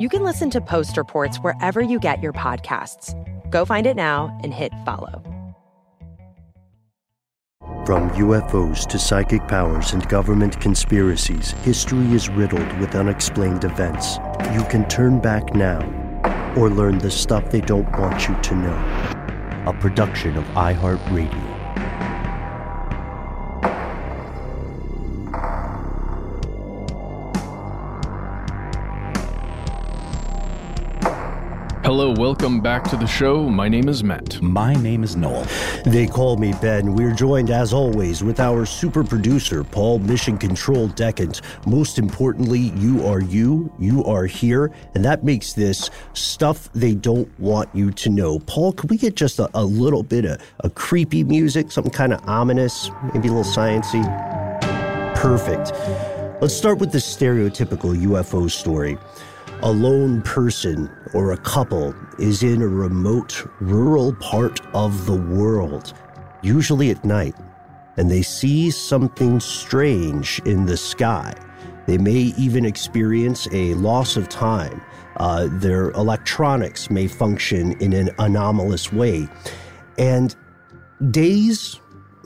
You can listen to Post Reports wherever you get your podcasts. Go find it now and hit follow. From UFOs to psychic powers and government conspiracies, history is riddled with unexplained events. You can turn back now or learn the stuff they don't want you to know. A production of iHeartRadio. Hello, welcome back to the show. My name is Matt. My name is Noel. They call me Ben. We're joined, as always, with our super producer, Paul Mission Control Decant. Most importantly, you are you, you are here, and that makes this stuff they don't want you to know. Paul, could we get just a, a little bit of a creepy music, something kind of ominous, maybe a little sciency? Perfect. Let's start with the stereotypical UFO story a lone person or a couple is in a remote rural part of the world, usually at night, and they see something strange in the sky. They may even experience a loss of time. Uh, their electronics may function in an anomalous way. And days,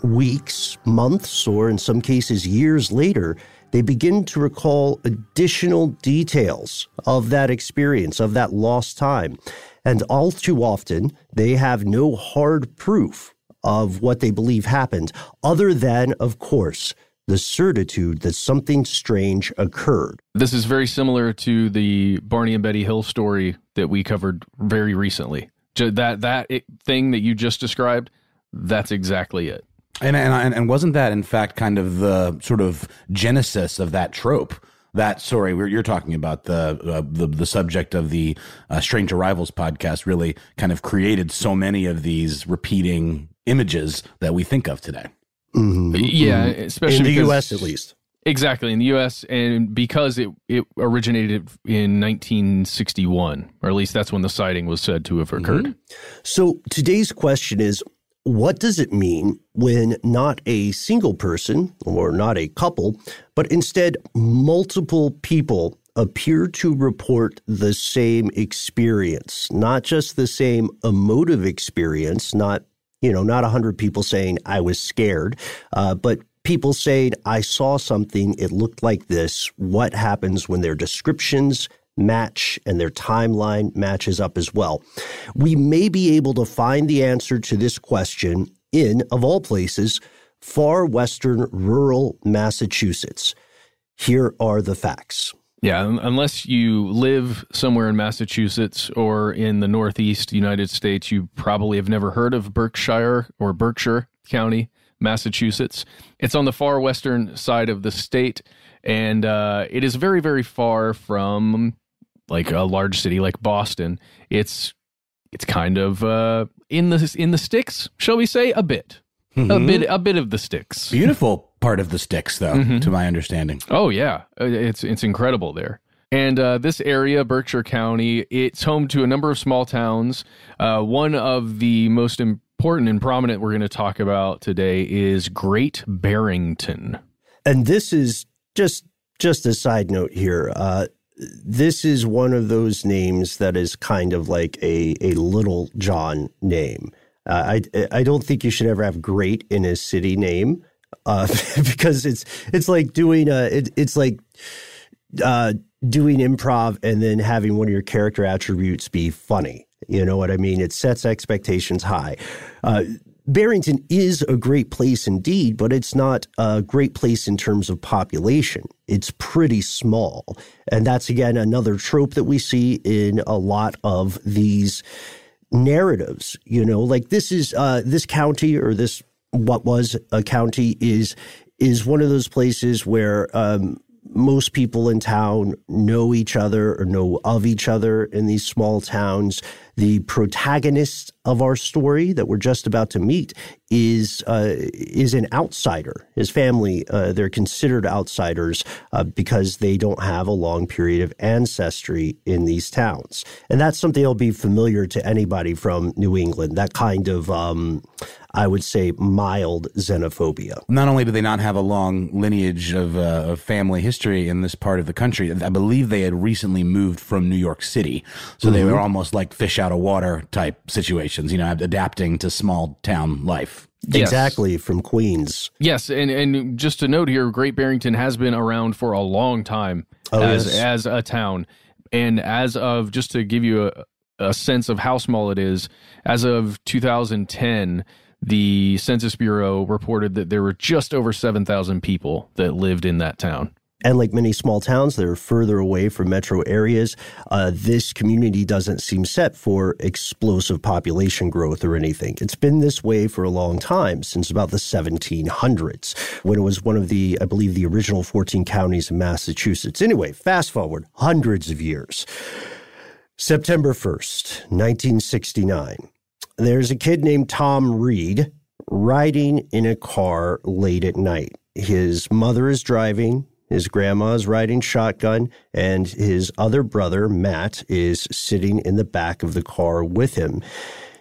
weeks, months, or in some cases years later, they begin to recall additional details of that experience, of that lost time. And all too often, they have no hard proof of what they believe happened, other than, of course, the certitude that something strange occurred. This is very similar to the Barney and Betty Hill story that we covered very recently. That that thing that you just described, that's exactly it. And, and and wasn't that in fact kind of the sort of genesis of that trope? That story you're talking about the uh, the the subject of the uh, Strange Arrivals podcast really kind of created so many of these repeating images that we think of today. Mm-hmm. Yeah, especially in the U.S. at least. Exactly in the U.S. and because it it originated in 1961, or at least that's when the sighting was said to have occurred. Mm-hmm. So today's question is what does it mean when not a single person or not a couple, but instead multiple people appear to report the same experience, not just the same emotive experience, not you know, not a hundred people saying I was scared, uh, but people saying I saw something, it looked like this. What happens when their descriptions match and their timeline matches up as well. We may be able to find the answer to this question in, of all places, far western rural Massachusetts. Here are the facts. Yeah, unless you live somewhere in Massachusetts or in the Northeast United States, you probably have never heard of Berkshire or Berkshire County, Massachusetts. It's on the far western side of the state, and uh, it is very, very far from like a large city like Boston. It's it's kind of uh, in the in the sticks, shall we say, a bit, mm-hmm. a bit, a bit of the sticks. Beautiful part of the sticks, though, mm-hmm. to my understanding. Oh yeah, uh, it's it's incredible there. And uh, this area, Berkshire County, it's home to a number of small towns. Uh, one of the most important and prominent we're going to talk about today is Great Barrington. And this is just just a side note here. Uh, this is one of those names that is kind of like a a little John name. Uh, I I don't think you should ever have great in a city name uh, because it's it's like doing a it, it's like uh, doing improv and then having one of your character attributes be funny. You know what I mean? It sets expectations high. Barrington is a great place indeed, but it's not a great place in terms of population. It's pretty small. And that's again another trope that we see in a lot of these narratives. You know, like this is uh, this county or this what was a county is is one of those places where um, most people in town know each other or know of each other in these small towns. The protagonist of our story that we're just about to meet is uh, is an outsider. His family uh, they're considered outsiders uh, because they don't have a long period of ancestry in these towns, and that's something that'll be familiar to anybody from New England. That kind of um, I would say, mild xenophobia. Not only do they not have a long lineage of, uh, of, family history in this part of the country, I believe they had recently moved from New York City. So mm-hmm. they were almost like fish out of water type situations, you know, adapting to small town life. Yes. Exactly, from Queens. Yes, and, and just to note here, Great Barrington has been around for a long time oh, as, yes. as a town. And as of, just to give you a, a sense of how small it is, as of 2010, the Census Bureau reported that there were just over 7,000 people that lived in that town. And like many small towns that are further away from metro areas, uh, this community doesn't seem set for explosive population growth or anything. It's been this way for a long time, since about the 1700s, when it was one of the, I believe, the original 14 counties in Massachusetts. Anyway, fast forward hundreds of years. September 1st, 1969 there's a kid named Tom Reed riding in a car late at night. His mother is driving, his grandma is riding shotgun, and his other brother, Matt, is sitting in the back of the car with him.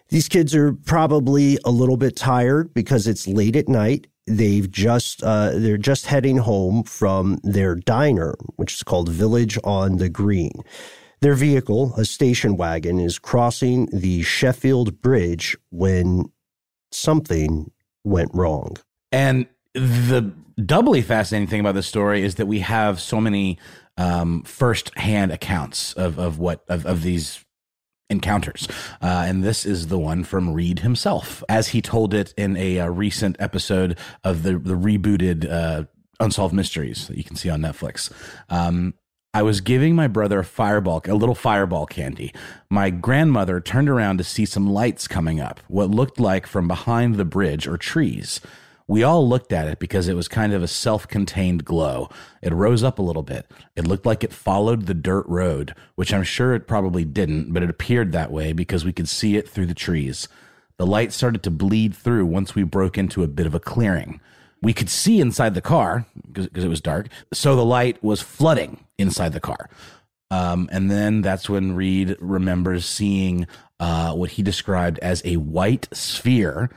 These kids are probably a little bit tired because it's late at night. They've just uh, they're just heading home from their diner, which is called Village on the Green. Their vehicle, a station wagon, is crossing the Sheffield Bridge when something went wrong. And the doubly fascinating thing about this story is that we have so many um, first-hand accounts of of what of, of these encounters. Uh, and this is the one from Reed himself, as he told it in a, uh, recent episode of the the rebooted uh, Unsolved Mysteries that you can see on Netflix. Um, I was giving my brother a fireball, a little fireball candy. My grandmother turned around to see some lights coming up, what looked like from behind the bridge or trees. We all looked at it because it was kind of a self contained glow. It rose up a little bit. It looked like it followed the dirt road, which I'm sure it probably didn't, but it appeared that way because we could see it through the trees. The light started to bleed through once we broke into a bit of a clearing. We could see inside the car because it was dark. So the light was flooding inside the car. Um, and then that's when Reed remembers seeing uh, what he described as a white sphere.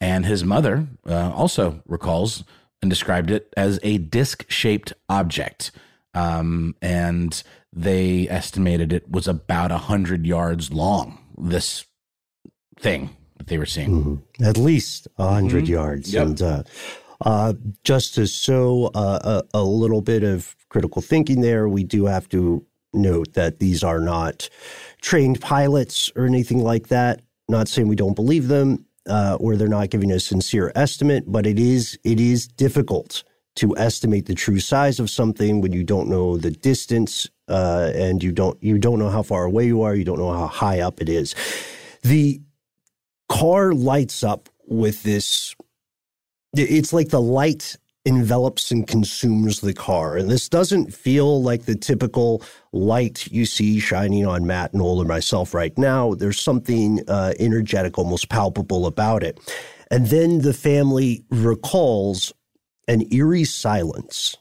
And his mother uh, also recalls and described it as a disc shaped object. Um, and they estimated it was about a hundred yards long. This thing that they were seeing, mm-hmm. at least a 100 mm-hmm. yards, yep. and uh, uh, just to show uh, a, a, little bit of critical thinking there, we do have to note that these are not trained pilots or anything like that. Not saying we don't believe them uh, or they're not giving a sincere estimate, but it is it is difficult to estimate the true size of something when you don't know the distance uh, and you don't you don't know how far away you are, you don't know how high up it is. The car lights up with this. It's like the light envelops and consumes the car. And this doesn't feel like the typical light you see shining on Matt, and Noel, or myself right now. There's something uh, energetic, almost palpable about it. And then the family recalls an eerie silence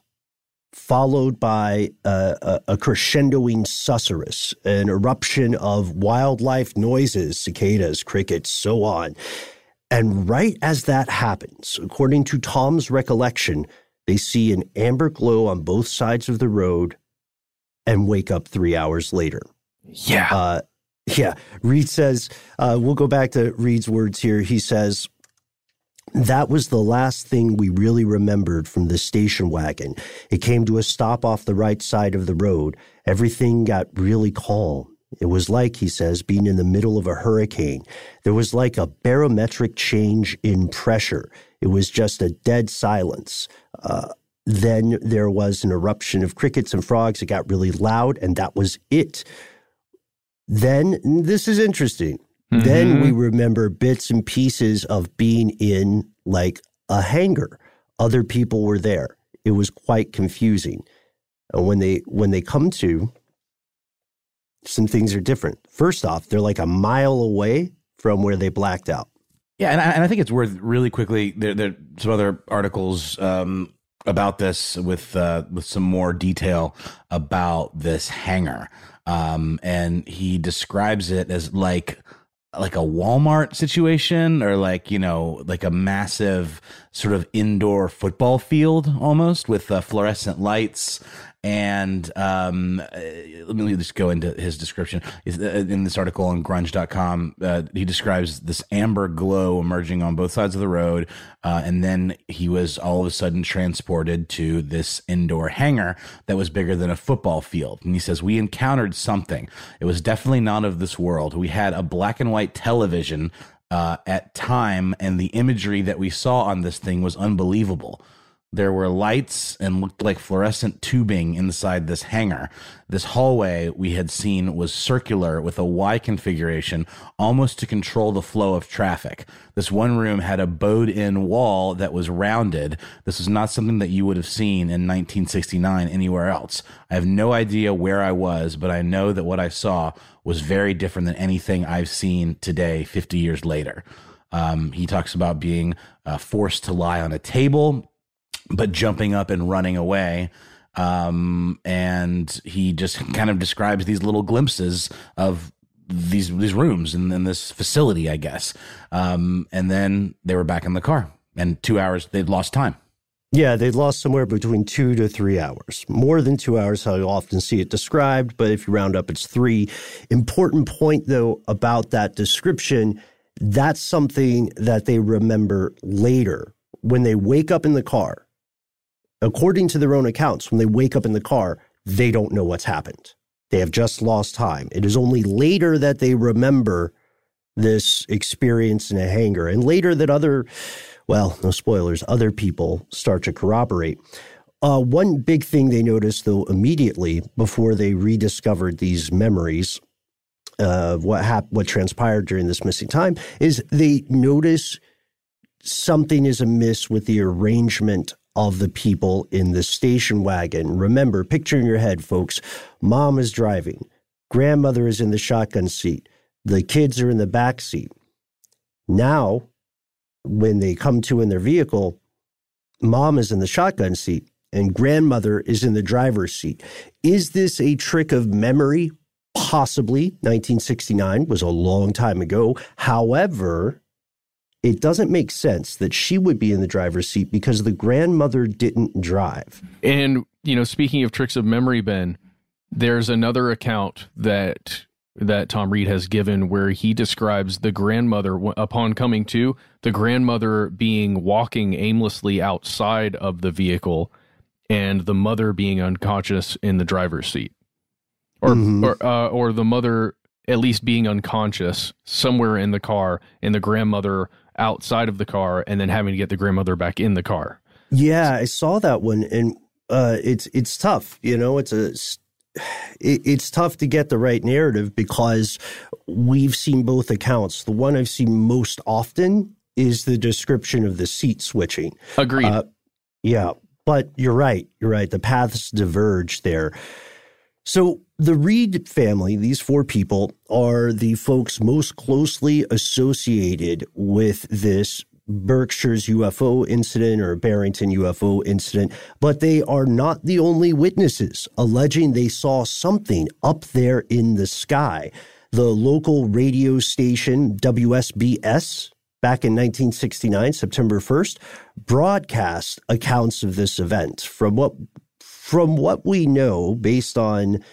followed by a, a, crescendoing susurrus, an eruption of wildlife noises, cicadas, crickets, so on. And right as that happens, according to Tom's recollection, they see an amber glow on both sides of the road and wake up three hours later. Yeah. Uh, yeah. Reed says, uh, we'll go back to Reed's words here. He says, that was the last thing we really remembered from the station wagon. It came to a stop off the right side of the road. Everything got really calm. It was like, he says, being in the middle of a hurricane. There was like a barometric change in pressure. It was just a dead silence. Uh, then there was an eruption of crickets and frogs. It got really loud, and that was it. Then, this is interesting. Mm-hmm. Then we remember bits and pieces of being in like a hangar. Other people were there. It was quite confusing. And when they when they come to some things are different. First off, they're like a mile away from where they blacked out. Yeah, and I, and I think it's worth really quickly. There, there are some other articles um, about this with uh, with some more detail about this hangar, um, and he describes it as like like a Walmart situation or like you know like a massive sort of indoor football field almost with uh, fluorescent lights and um, uh, let me just go into his description. Uh, in this article on grunge.com, uh, he describes this amber glow emerging on both sides of the road. Uh, and then he was all of a sudden transported to this indoor hangar that was bigger than a football field. And he says, We encountered something. It was definitely not of this world. We had a black and white television uh, at time, and the imagery that we saw on this thing was unbelievable. There were lights and looked like fluorescent tubing inside this hangar. This hallway we had seen was circular with a Y configuration, almost to control the flow of traffic. This one room had a bowed in wall that was rounded. This was not something that you would have seen in 1969 anywhere else. I have no idea where I was, but I know that what I saw was very different than anything I've seen today, 50 years later. Um, he talks about being uh, forced to lie on a table but jumping up and running away. Um, and he just kind of describes these little glimpses of these these rooms and in, this facility, I guess. Um, and then they were back in the car, and two hours they'd lost time. Yeah, they'd lost somewhere between two to three hours. More than two hours, how you often see it described, but if you round up, it's three. Important point, though, about that description that's something that they remember later when they wake up in the car according to their own accounts, when they wake up in the car, they don't know what's happened. They have just lost time. It is only later that they remember this experience in a hangar, and later that other, well, no spoilers, other people start to corroborate. Uh, one big thing they noticed, though, immediately before they rediscovered these memories of what hap- what transpired during this missing time is they notice something is amiss with the arrangement of the people in the station wagon. Remember, picture in your head, folks mom is driving, grandmother is in the shotgun seat, the kids are in the back seat. Now, when they come to in their vehicle, mom is in the shotgun seat and grandmother is in the driver's seat. Is this a trick of memory? Possibly. 1969 was a long time ago. However, it doesn't make sense that she would be in the driver's seat because the grandmother didn't drive. And, you know, speaking of tricks of memory, Ben, there's another account that that Tom Reed has given where he describes the grandmother upon coming to the grandmother being walking aimlessly outside of the vehicle and the mother being unconscious in the driver's seat or mm-hmm. or, uh, or the mother at least being unconscious somewhere in the car and the grandmother outside of the car and then having to get the grandmother back in the car. Yeah, I saw that one, and uh, it's it's tough. You know, it's a it, it's tough to get the right narrative because we've seen both accounts. The one I've seen most often is the description of the seat switching. Agreed. Uh, yeah, but you're right. You're right. The paths diverge there. So the Reed family, these four people, are the folks most closely associated with this Berkshire's UFO incident or Barrington UFO incident, but they are not the only witnesses alleging they saw something up there in the sky. The local radio station WSBS back in 1969, September 1st, broadcast accounts of this event. From what from what we know, based on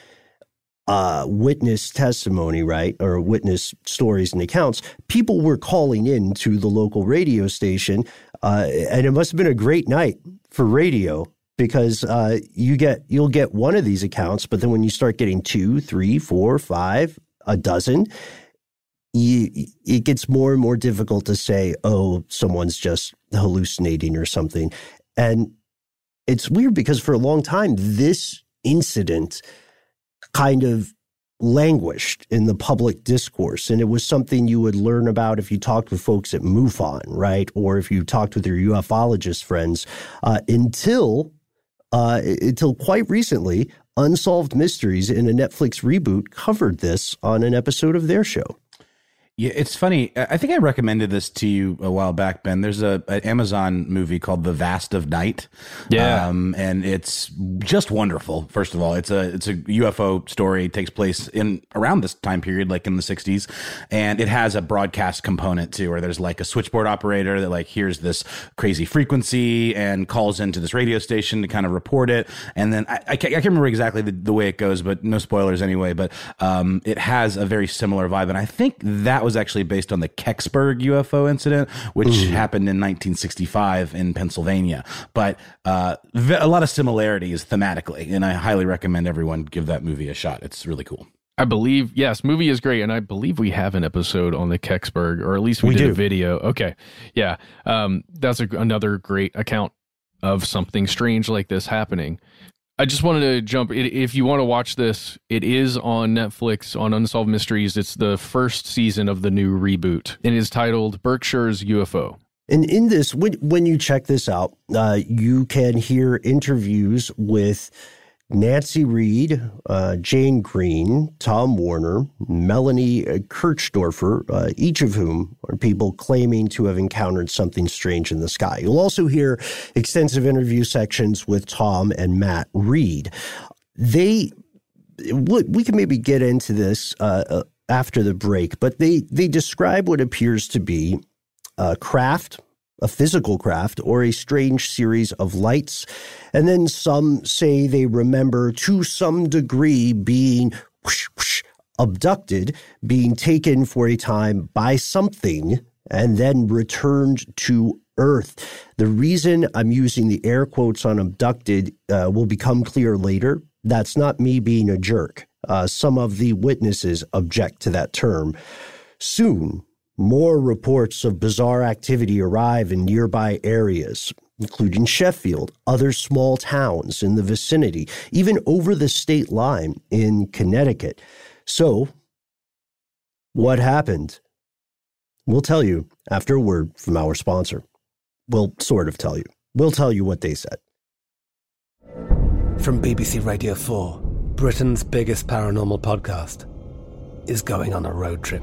uh, witness testimony, right, or witness stories and accounts, people were calling in to the local radio station, uh, and it must have been a great night for radio because uh, you get you'll get one of these accounts, but then when you start getting two, three, four, five, a dozen, you, it gets more and more difficult to say, oh, someone's just hallucinating or something, and it's weird because for a long time this incident kind of languished in the public discourse. And it was something you would learn about if you talked with folks at MUFON, right? Or if you talked with your ufologist friends uh, until. Uh, until quite recently, Unsolved Mysteries in a Netflix reboot covered this on an episode of their show. Yeah, it's funny. I think I recommended this to you a while back, Ben. There's a an Amazon movie called The Vast of Night. Yeah, um, and it's just wonderful. First of all, it's a it's a UFO story. It takes place in around this time period, like in the '60s, and it has a broadcast component too, where there's like a switchboard operator that like hears this crazy frequency and calls into this radio station to kind of report it. And then I, I, can't, I can't remember exactly the, the, way it goes, but no spoilers anyway. But um, it has a very similar vibe, and I think that was actually based on the Kecksburg UFO incident, which Ooh. happened in 1965 in Pennsylvania. But uh, a lot of similarities thematically, and I highly recommend everyone give that movie a shot. It's really cool. I believe yes, movie is great, and I believe we have an episode on the Kecksburg, or at least we, we did do. a video. Okay, yeah, um, that's a, another great account of something strange like this happening. I just wanted to jump. If you want to watch this, it is on Netflix on Unsolved Mysteries. It's the first season of the new reboot. And it is titled Berkshire's UFO. And in this, when, when you check this out, uh, you can hear interviews with Nancy Reed, uh, Jane Green, Tom Warner, Melanie Kirchdorfer, uh, each of whom are people claiming to have encountered something strange in the sky. You'll also hear extensive interview sections with Tom and Matt Reed. They, we can maybe get into this uh, uh, after the break, but they they describe what appears to be a craft a physical craft, or a strange series of lights. And then some say they remember to some degree being whoosh, whoosh, abducted, being taken for a time by something, and then returned to Earth. The reason I'm using the air quotes on abducted uh, will become clear later. That's not me being a jerk. Uh, some of the witnesses object to that term. Soon, more reports of bizarre activity arrive in nearby areas, including Sheffield, other small towns in the vicinity, even over the state line in Connecticut. So, what happened? We'll tell you after a word from our sponsor. We'll sort of tell you. We'll tell you what they said. From BBC Radio 4, Britain's biggest paranormal podcast is going on a road trip.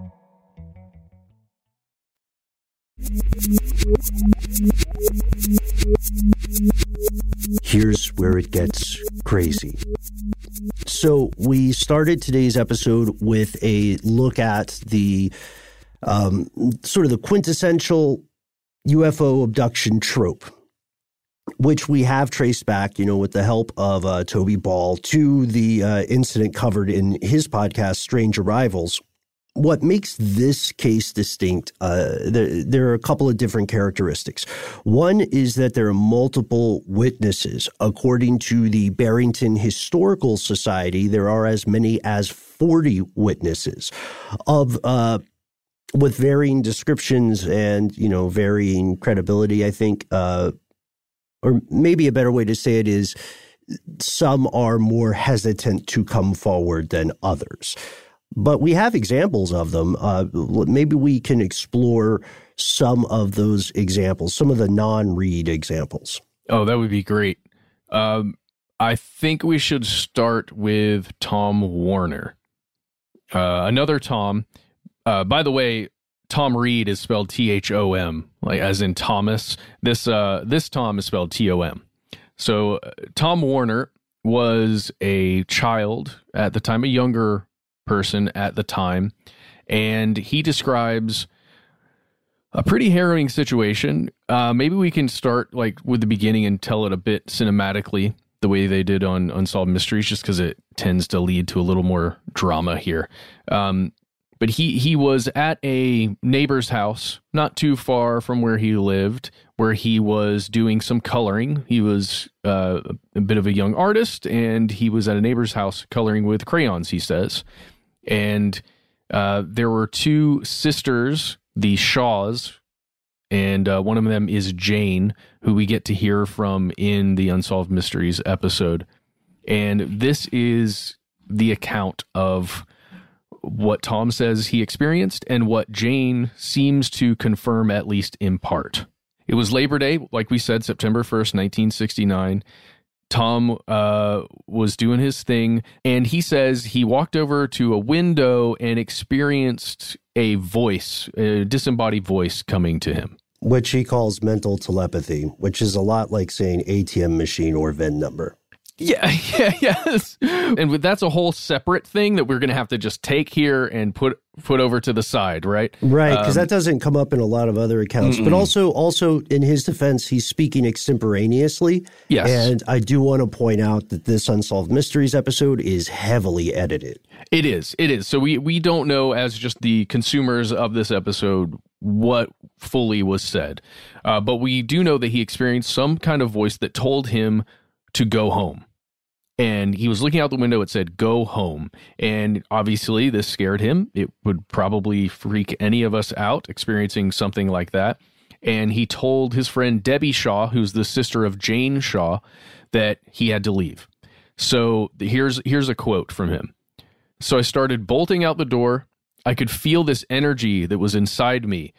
Here's where it gets crazy. So, we started today's episode with a look at the um, sort of the quintessential UFO abduction trope, which we have traced back, you know, with the help of uh, Toby Ball to the uh, incident covered in his podcast, Strange Arrivals what makes this case distinct, uh, there, there, are a couple of different characteristics. One is that there are multiple witnesses. According to the Barrington Historical Society, there are as many as 40 witnesses of uh, with varying descriptions and you know varying credibility. I think, uh, or maybe a better way to say it is, some are more hesitant to come forward than others but we have examples of them. Uh, maybe we can explore some of those examples, some of the non Reed examples. Oh, that would be great. Um, I think we should start with Tom Warner. Uh, another Tom. Uh, by the way, Tom Reed is spelled T H O M, like as in Thomas. This uh, this Tom is spelled T O M. So uh, Tom Warner was a child at the time, a younger person at the time. And he describes a pretty harrowing situation. Uh, maybe we can start like with the beginning and tell it a bit cinematically, the way they did on Unsolved Mysteries, just because it tends to lead to a little more drama here. Um, but he he was at a neighbor's house, not too far from where he lived, where he was doing some coloring. He was uh, a bit of a young artist, and he was at a neighbor's house coloring with crayons. He says, and uh, there were two sisters, the Shaws, and uh, one of them is Jane, who we get to hear from in the Unsolved Mysteries episode. And this is the account of what Tom says he experienced and what Jane seems to confirm, at least in part. It was Labor Day, like we said, September 1st, 1969. Tom uh, was doing his thing, and he says he walked over to a window and experienced a voice, a disembodied voice coming to him. Which he calls mental telepathy, which is a lot like saying ATM machine or VIN number. Yeah, yeah, yes. And that's a whole separate thing that we're going to have to just take here and put put over to the side, right? Right, because Um, that doesn't come up in a lot of other accounts. But Mm-mm. also, also in his defense, he's speaking extemporaneously. Yes. and I do want to point out that this unsolved mysteries episode is heavily edited. It is. It is. So we we don't know as just the consumers of this episode what fully was said, uh, but we do know that he experienced some kind of voice that told him to go home. And he was looking out the window. It said, "Go home." And obviously, this scared him. It would probably freak any of us out experiencing something like that. And he told his friend Debbie Shaw, who's the sister of Jane Shaw, that he had to leave. So here's here's a quote from him. So I started bolting out the door. I could feel this energy that was inside me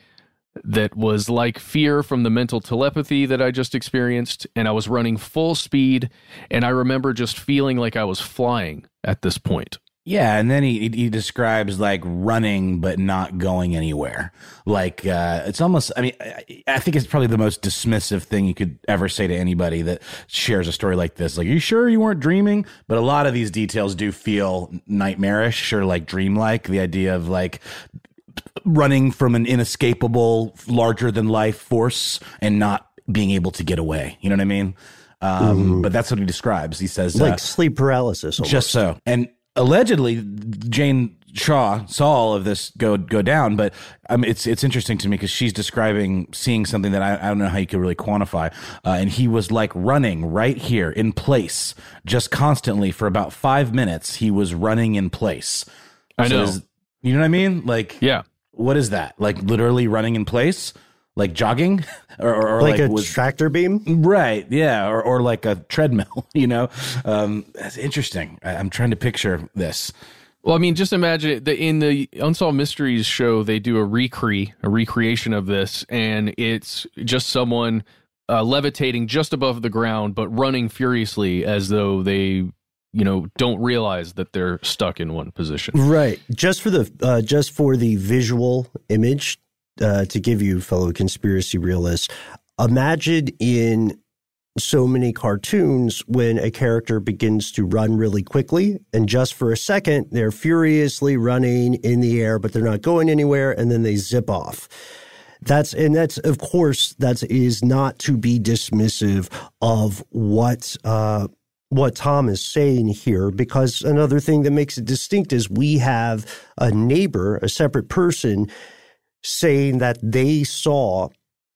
that was like fear from the mental telepathy that I just experienced. And I was running full speed. And I remember just feeling like I was flying at this point. Yeah, and then he he describes like running but not going anywhere. Like uh, it's almost. I mean, I, think it's probably the most dismissive thing you could ever say to anybody that shares a story like this. Like, are you sure you weren't dreaming? But a lot of these details do feel nightmarish or like dreamlike. The idea of like running from an inescapable, larger than life force and not being able to get away. You know what I mean? Um, But that's what he describes. He says, like uh, sleep paralysis. Almost. just so. And allegedly, Jane Shaw saw all of this go go down. But um, it's it's interesting to me because she's describing seeing something that I, I don't know how you could really quantify. Uh, and he was like running right here in place, just constantly for about five minutes. He was running in place. I know. Is- you know what I mean? Like, yeah. What is that? Like literally running in place? Like jogging, or, or, or like, a was- tractor beam, right? Yeah, or or like a treadmill. You know, um, that's interesting. I, I'm trying to picture this. Well, I mean, just imagine that in the Unsolved Mysteries show, they do a recre, a recreation of this, and it's just someone uh, levitating just above the ground, but running furiously as though they, you know, don't realize that they're stuck in one position. Right. Just for the uh, just for the visual image uh, to give you fellow conspiracy realists, imagine in so many cartoons when a character begins to run really quickly and just for a second they're furiously running in the air but they're not going anywhere and then they zip off that's and that's of course that is not to be dismissive of what uh, what Tom is saying here, because another thing that makes it distinct is we have a neighbor, a separate person, saying that they saw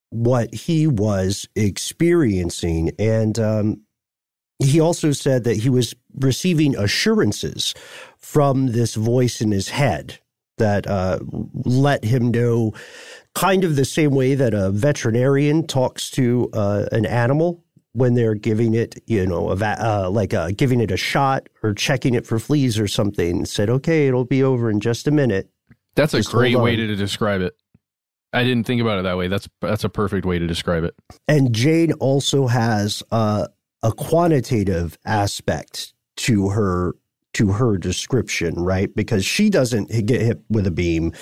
what he was experiencing, and um, he also said that he was receiving assurances from this voice in his head that uh, let him know kind of the same way that a veterinarian talks to uh, an animal when they're giving it, you know, a va- uh, like uh, giving it a shot or checking it for fleas or something. Said, okay, it'll be over in just a minute. That's a great way to describe it. I didn't think about it that way. That's that's a perfect way to describe it. And Jane also has uh, a quantitative aspect to her to her description, right? Because she doesn't get hit with a beam.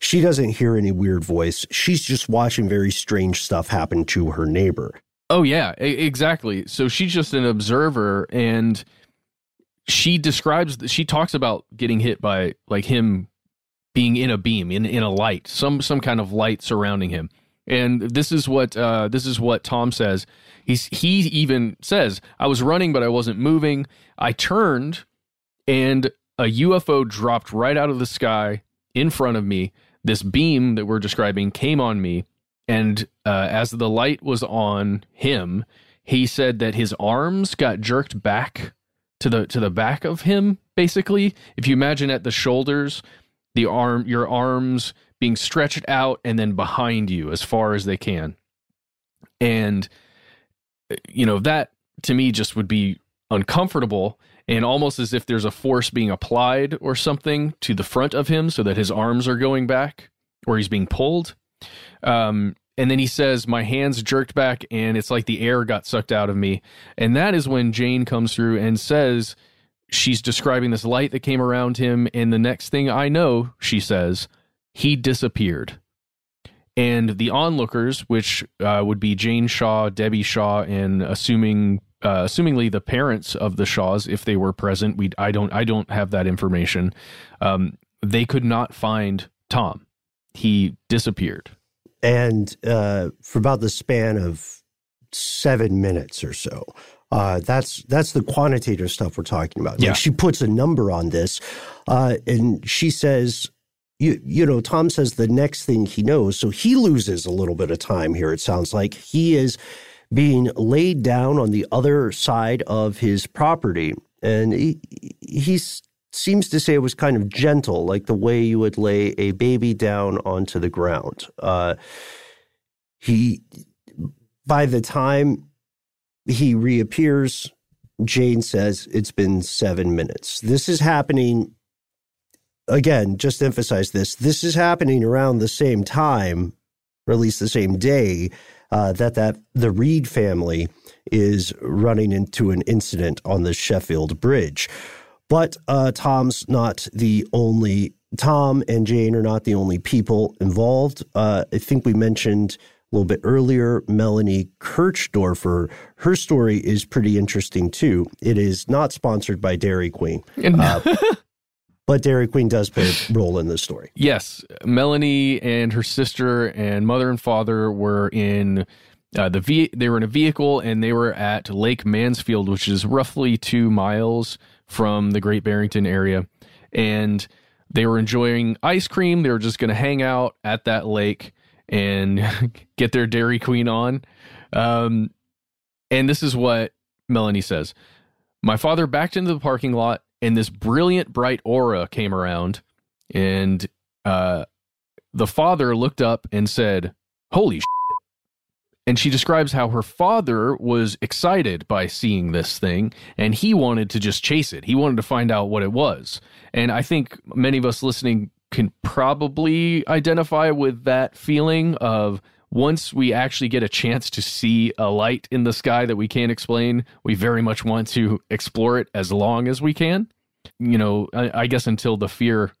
She doesn't hear any weird voice. She's just watching very strange stuff happen to her neighbor. Oh yeah, exactly. So she's just an observer and she describes she talks about getting hit by like him being in a beam in in a light, some some kind of light surrounding him. And this is what uh, this is what Tom says. He's he even says, "I was running but I wasn't moving. I turned and a UFO dropped right out of the sky in front of me. This beam that we're describing came on me, and uh, as the light was on him, he said that his arms got jerked back to the to the back of him. Basically, if you imagine at the shoulders, the arm, your arms being stretched out and then behind you as far as they can, and uh, you know that to me just would be uncomfortable and almost as if there's a force being applied or something to the front of him so that his arms are going back or he's being pulled. Um, and then he says, My hands jerked back and it's like the air got sucked out of me. And that is when Jane comes through and says, She's describing this light that came around him. And the next thing I know, she says, he disappeared. And the onlookers, which uh, would be Jane Shaw, Debbie Shaw, and assuming uh, assumingly the parents of the Shaws, if they were present, we I don't I don't have that information. Um, they could not find Tom. He disappeared. And uh, for about the span of seven minutes or so. Uh, that's that's the quantitative stuff we're talking about. Yeah. Like she puts a number on this, uh, and she says, you you know, Tom says the next thing he knows, so he loses a little bit of time here. It sounds like he is being laid down on the other side of his property, and he he seems to say it was kind of gentle, like the way you would lay a baby down onto the ground. Uh, he by the time he reappears, Jane says it's been seven minutes. This is happening again, just emphasize this, this is happening around the same time, or at least the same day, uh, that that the Reed family is running into an incident on the Sheffield Bridge. But uh, Tom's not the only. Tom and Jane are not the only people involved. Uh, I think we mentioned a little bit earlier, Melanie Kirchdorfer. Her story is pretty interesting too. It is not sponsored by Dairy Queen. Uh, but Dairy Queen does play a role in this story. Yes, Melanie and her sister and mother and father were in uh, the ve- they were in a vehicle and they were at Lake Mansfield, which is roughly two miles from the Great Barrington area, and they were enjoying ice cream. They were just going to hang out at that lake and get their Dairy Queen on. Um, and this is what Melanie says. My father backed into the parking lot and this brilliant bright aura came around and uh, the father looked up and said holy shit. And she describes how her father was excited by seeing this thing and he wanted to just chase it he wanted to find out what it was and i think many of us listening can probably identify with that feeling of once we actually get a chance to see a light in the sky that we can't explain, we very much want to explore it as long as we can. You know, I, I guess until the fear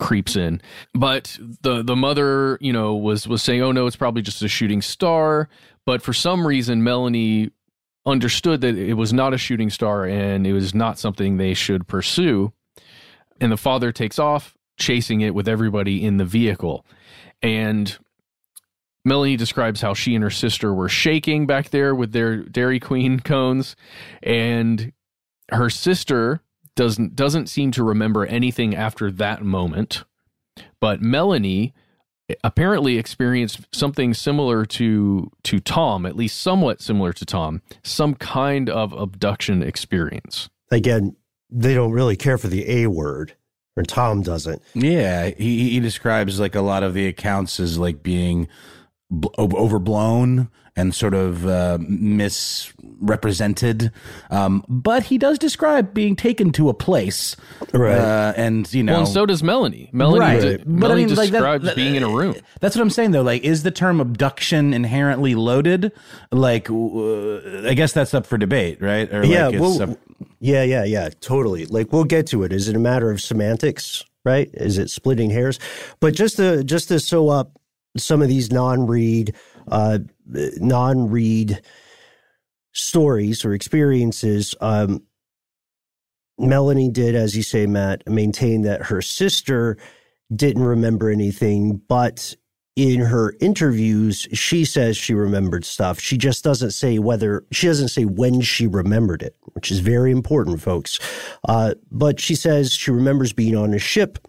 creeps in. But the the mother, you know, was was saying, "Oh no, it's probably just a shooting star." But for some reason, Melanie understood that it was not a shooting star and it was not something they should pursue. And the father takes off, chasing it with everybody in the vehicle. And Melanie describes how she and her sister were shaking back there with their Dairy Queen cones, and her sister doesn't doesn't seem to remember anything after that moment. But Melanie eh, apparently experienced something similar to to Tom, at least somewhat similar to Tom, some kind of abduction experience. Again, they don't really care for the A word, or Tom doesn't. Yeah, he he describes like a lot of the accounts as like being bl- overblown and sort of uh, misrepresented. Um, but he does describe being taken to a place, Right. Uh, and you know, Well, and so does Melanie. Melanie, Right. de- But I Melanie mean, like, that- describes that- being in a room. That's what I'm saying though. Like, is the term abduction inherently loaded? Like, uh, I guess that's up for debate, right? Or yeah, like well, up- yeah, yeah, yeah, totally. Like we'll get to it. Is it a matter of semantics, right? Is it splitting hairs? But just to just to sew up some of these non-read, uh, non-read stories or experiences, um, Melanie did, as you say, Matt, maintain that her sister didn't remember anything, but in her interviews, she says she remembered stuff. She just doesn't say whether, she doesn't say when she remembered it, which is very important, folks. Uh, but she says she remembers being on a ship.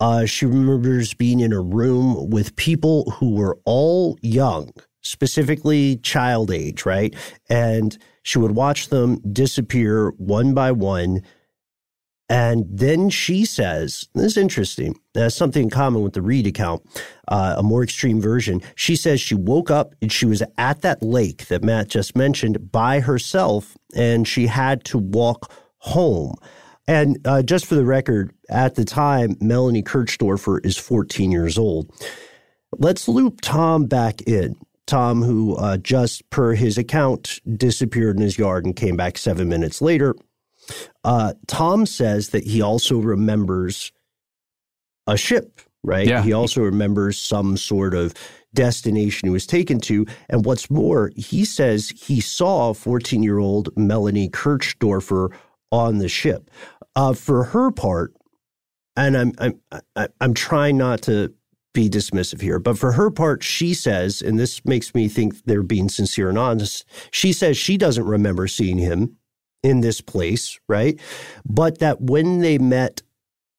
Uh, she remembers being in a room with people who were all young, specifically child age, right? And she would watch them disappear one by one. And then she says, this is interesting. That's something in common with the Reed account, uh, a more extreme version. She says she woke up and she was at that lake that Matt just mentioned by herself and she had to walk home. And uh, just for the record, at the time, Melanie Kirchdorfer is 14 years old. Let's loop Tom back in. Tom, who uh, just per his account disappeared in his yard and came back seven minutes later. Uh, Tom says that he also remembers a ship, right? Yeah. He also remembers some sort of destination he was taken to. And what's more, he says he saw 14 year old Melanie Kirchdorfer on the ship. Uh, for her part, and I'm I'm I'm trying not to be dismissive here, but for her part, she says, and this makes me think they're being sincere and honest. She says she doesn't remember seeing him in this place, right? But that when they met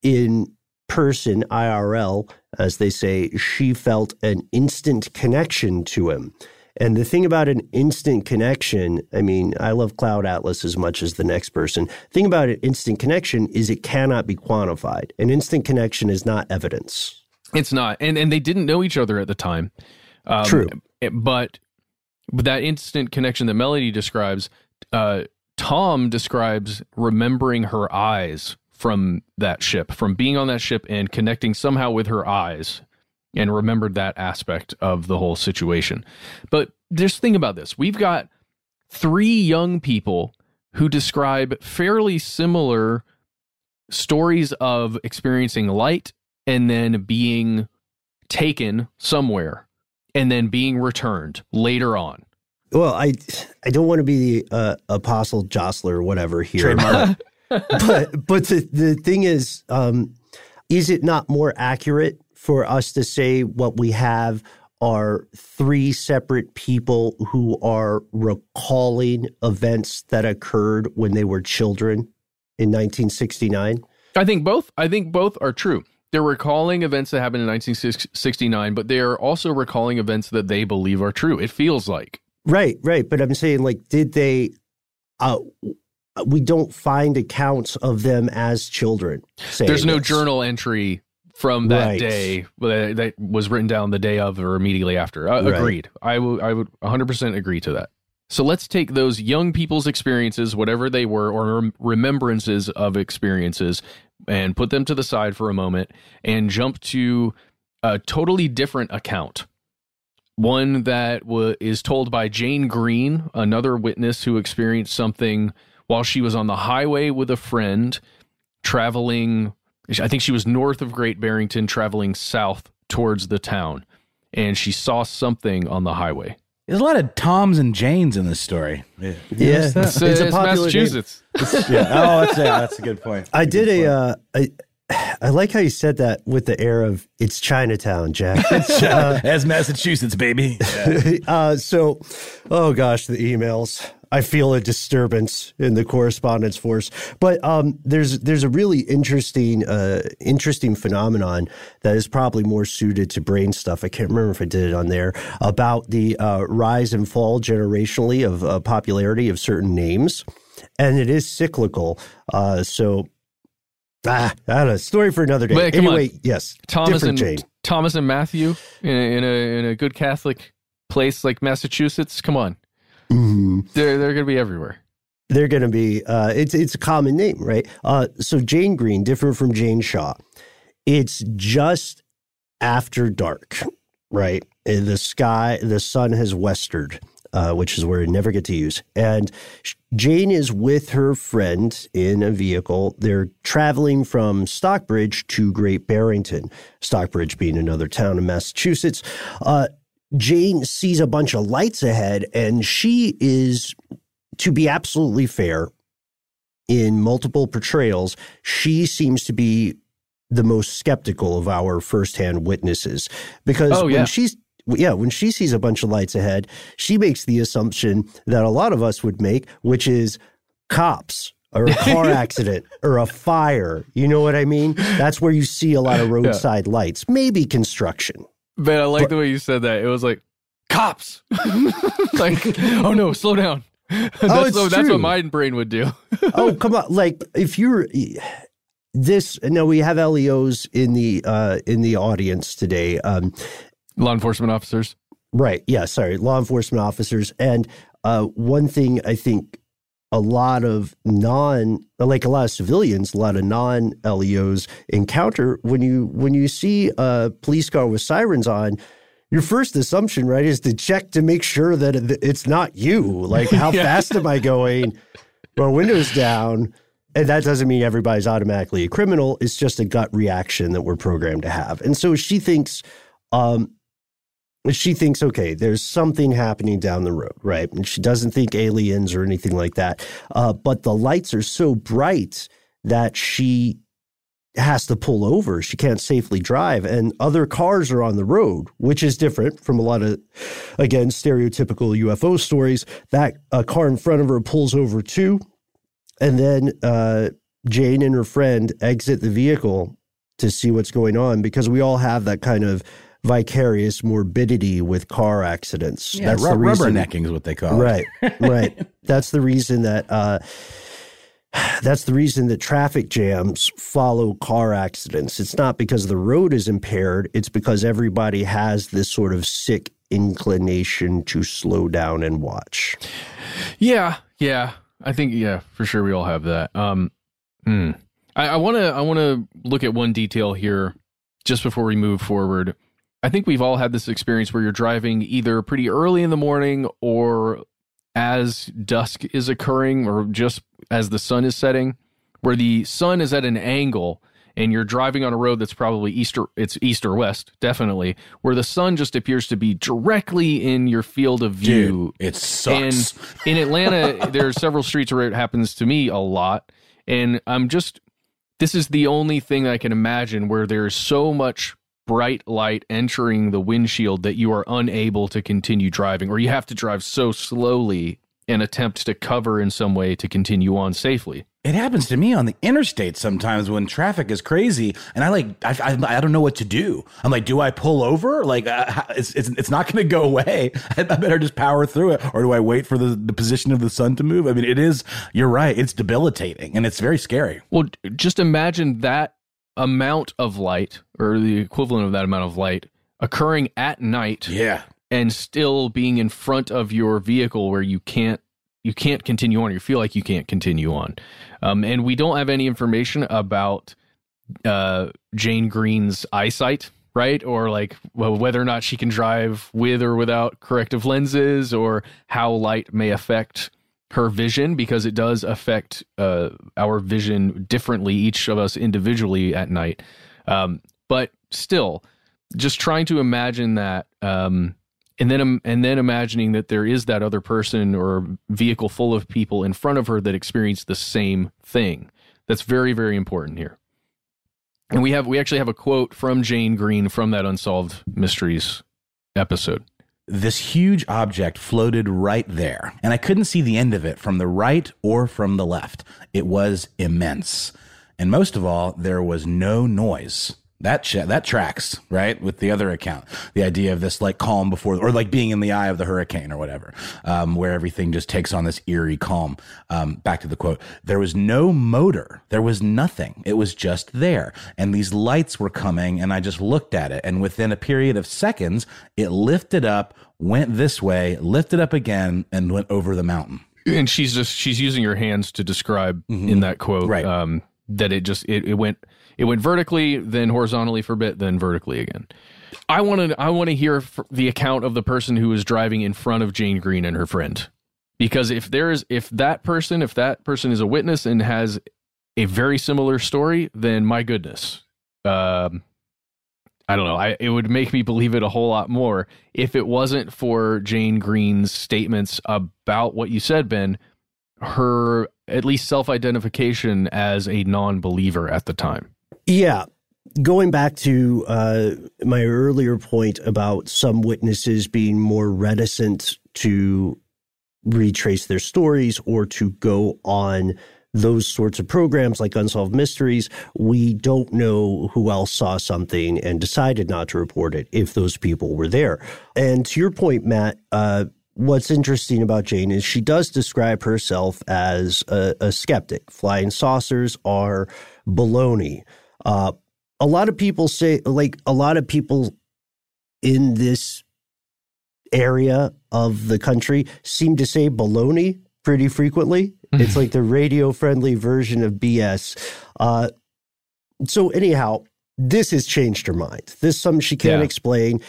in person, IRL, as they say, she felt an instant connection to him. And the thing about an instant connection, I mean, I love Cloud Atlas as much as the next person. The thing about an instant connection is it cannot be quantified. An instant connection is not evidence. It's not. And and they didn't know each other at the time. Um, True. But, but that instant connection that Melody describes, uh, Tom describes remembering her eyes from that ship, from being on that ship and connecting somehow with her eyes and remembered that aspect of the whole situation. But just think about this. We've got three young people who describe fairly similar stories of experiencing light and then being taken somewhere and then being returned later on. Well, I I don't want to be the uh, apostle jostler or whatever here, but but, the, the thing is, um, is it not more accurate for us to say what we have are three separate people who are recalling events that occurred when they were children in 1969? I think both. I think both are true. They're recalling events that happened in 1969, but they are also recalling events that they believe are true. It feels like. Right, right. But I'm saying, like, did they? Uh, we don't find accounts of them as children. There's no this. journal entry from that right. day that was written down the day of or immediately after. Uh, right. Agreed. I would I would 100% agree to that. So let's take those young people's experiences, whatever they were, or remembrances of experiences, and put them to the side for a moment and jump to a totally different account. One that w- is told by Jane Green, another witness who experienced something while she was on the highway with a friend traveling I think she was north of Great Barrington, traveling south towards the town, and she saw something on the highway. There's a lot of Toms and Janes in this story. Yeah, yeah. It's, it's, it's, a Massachusetts. yeah. Oh, that's a, that's a good point. I did a. Uh, I, I like how you said that with the air of it's Chinatown, Jack. uh, As Massachusetts, baby. Yeah. uh, so, oh gosh, the emails. I feel a disturbance in the correspondence force. But um, there's there's a really interesting uh, interesting phenomenon that is probably more suited to brain stuff. I can't remember if I did it on there about the uh, rise and fall generationally of uh, popularity of certain names, and it is cyclical. Uh, so. Ah, I don't know. Story for another day. Wait, anyway, on. yes. Thomas and Jane. Thomas and Matthew in a, in a in a good Catholic place like Massachusetts. Come on. Mm-hmm. They're they're going to be everywhere. They're going to be. Uh, it's it's a common name, right? Uh, so Jane Green, different from Jane Shaw. It's just after dark, right? The sky, the sun has westered, uh, which is where I never get to use. And Jane is with her friend in a vehicle. They're traveling from Stockbridge to Great Barrington, Stockbridge being another town in Massachusetts. Uh, Jane sees a bunch of lights ahead, and she is, to be absolutely fair, in multiple portrayals, she seems to be the most skeptical of our firsthand witnesses because oh, yeah. when she's yeah, when she sees a bunch of lights ahead, she makes the assumption that a lot of us would make, which is cops or a car accident or a fire. You know what I mean? That's where you see a lot of roadside yeah. lights, maybe construction. But I like but, the way you said that. It was like cops. like, oh no, slow down. that's, oh, it's that's what my brain would do. oh, come on. Like if you're this no, we have LEOs in the uh in the audience today. Um law enforcement officers. Right. Yeah, sorry. Law enforcement officers. And uh one thing I think a lot of non like a lot of civilians a lot of non leos encounter when you when you see a police car with sirens on your first assumption right is to check to make sure that it's not you. Like how yeah. fast am i going? My windows down and that doesn't mean everybody's automatically a criminal. It's just a gut reaction that we're programmed to have. And so she thinks um, she thinks, okay, there's something happening down the road, right? And she doesn't think aliens or anything like that. Uh, but the lights are so bright that she has to pull over. She can't safely drive, and other cars are on the road, which is different from a lot of, again, stereotypical UFO stories. That a car in front of her pulls over too, and then uh, Jane and her friend exit the vehicle to see what's going on because we all have that kind of vicarious morbidity with car accidents. Yeah, That's ru- the reason, rubbernecking is what they call right, it. Right, right. That's the reason that. Uh, that's the reason that traffic jams follow car accidents. It's not because the road is impaired, it's because everybody has this sort of sick inclination to slow down and watch. Yeah, yeah. I think yeah, for sure we all have that. Um hmm. I want to I want to look at one detail here just before we move forward. I think we've all had this experience where you're driving either pretty early in the morning or as dusk is occurring or just as the sun is setting, where the sun is at an angle and you're driving on a road that's probably east or it's east or west, definitely, where the sun just appears to be directly in your field of view. Dude, it sucks. And in Atlanta, there are several streets where it happens to me a lot. And I'm just this is the only thing I can imagine where there's so much bright light entering the windshield that you are unable to continue driving, or you have to drive so slowly and attempt to cover in some way to continue on safely. It happens to me on the interstate sometimes when traffic is crazy, and I like I, I, I don't know what to do. I'm like, do I pull over? Like, uh, it's it's it's not going to go away. I, better just power through it, or do I wait for the the position of the sun to move? I mean, it is. You're right. It's debilitating, and it's very scary. Well, just imagine that amount of light, or the equivalent of that amount of light, occurring at night. Yeah. And still being in front of your vehicle where you can't you can't continue on. You feel like you can't continue on. Um, and we don't have any information about uh, Jane Green's eyesight, right? Or like well, whether or not she can drive with or without corrective lenses, or how light may affect her vision because it does affect uh, our vision differently, each of us individually at night. Um, but still, just trying to imagine that, um, and then and then imagining that there is that other person or vehicle full of people in front of her that experience the same thing. That's very very important here. And we have we actually have a quote from Jane Green from that Unsolved Mysteries episode this huge object floated right there, and I couldn't see the end of it from the right or from the left. It was immense. And most of all, there was no noise. That ch- that tracks right with the other account. The idea of this like calm before, or like being in the eye of the hurricane or whatever, um, where everything just takes on this eerie calm. Um, back to the quote: "There was no motor. There was nothing. It was just there, and these lights were coming, and I just looked at it, and within a period of seconds, it lifted up, went this way, lifted up again, and went over the mountain." And she's just she's using her hands to describe mm-hmm. in that quote, right? Um, that it just it, it went it went vertically, then horizontally for a bit, then vertically again. I want to I want to hear the account of the person who was driving in front of Jane Green and her friend. Because if there is if that person if that person is a witness and has a very similar story, then my goodness. Um I don't know. I, it would make me believe it a whole lot more if it wasn't for Jane Green's statements about what you said, Ben. Her at least self identification as a non believer at the time. Yeah. Going back to uh, my earlier point about some witnesses being more reticent to retrace their stories or to go on those sorts of programs like Unsolved Mysteries, we don't know who else saw something and decided not to report it if those people were there. And to your point, Matt, uh, what's interesting about Jane is she does describe herself as a, a skeptic. Flying saucers are baloney. Uh, a lot of people say, like, a lot of people in this area of the country seem to say baloney pretty frequently. it's like the radio friendly version of BS. Uh, so, anyhow, this has changed her mind. This is something she can't yeah. explain.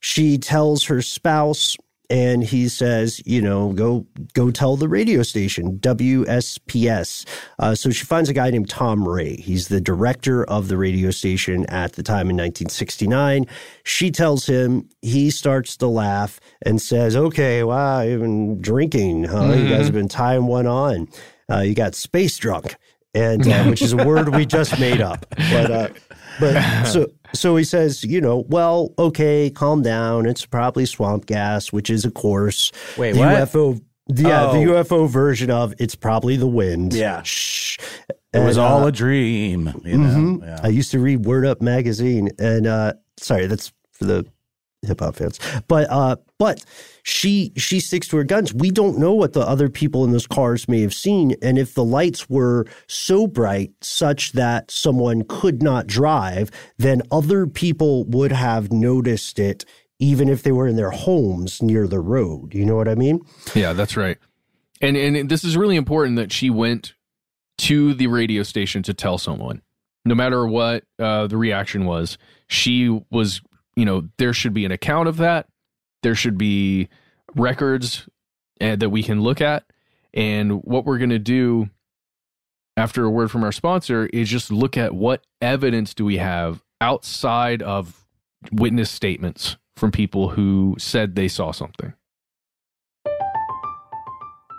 She tells her spouse, and he says, you know, go go tell the radio station WSBS. Uh, so she finds a guy named Tom Ray. He's the director of the radio station at the time in 1969. She tells him. He starts to laugh and says, "Okay, wow, you've been drinking, huh? Mm-hmm. You guys mm-hmm. have been tying one on. Uh, you got space drunk." and uh, which is a word we just made up. But uh, but so so he says, you know, well, okay, calm down. It's probably swamp gas, which is of course Wait, the what? UFO. Yeah, Oh. the UFO version of it's probably the wind. Yeah. Shh. It was all uh, a dream. You know? Mhm. Yeah. I used to read Word Up magazine, and uh, sorry, that's for the hip hop fans. But uh, but she she sticks to her guns. We don't know what the other people in those cars may have seen, and if the lights were so bright such that someone could not drive, then other people would have noticed it. Even if they were in their homes near the road, you know what I mean? Yeah, that's right. And and this is really important that she went to the radio station to tell someone. No matter what uh, the reaction was, she was, you know, there should be an account of that. There should be records uh, that we can look at. And what we're going to do after a word from our sponsor is just look at what evidence do we have outside of witness statements from people who said they saw something.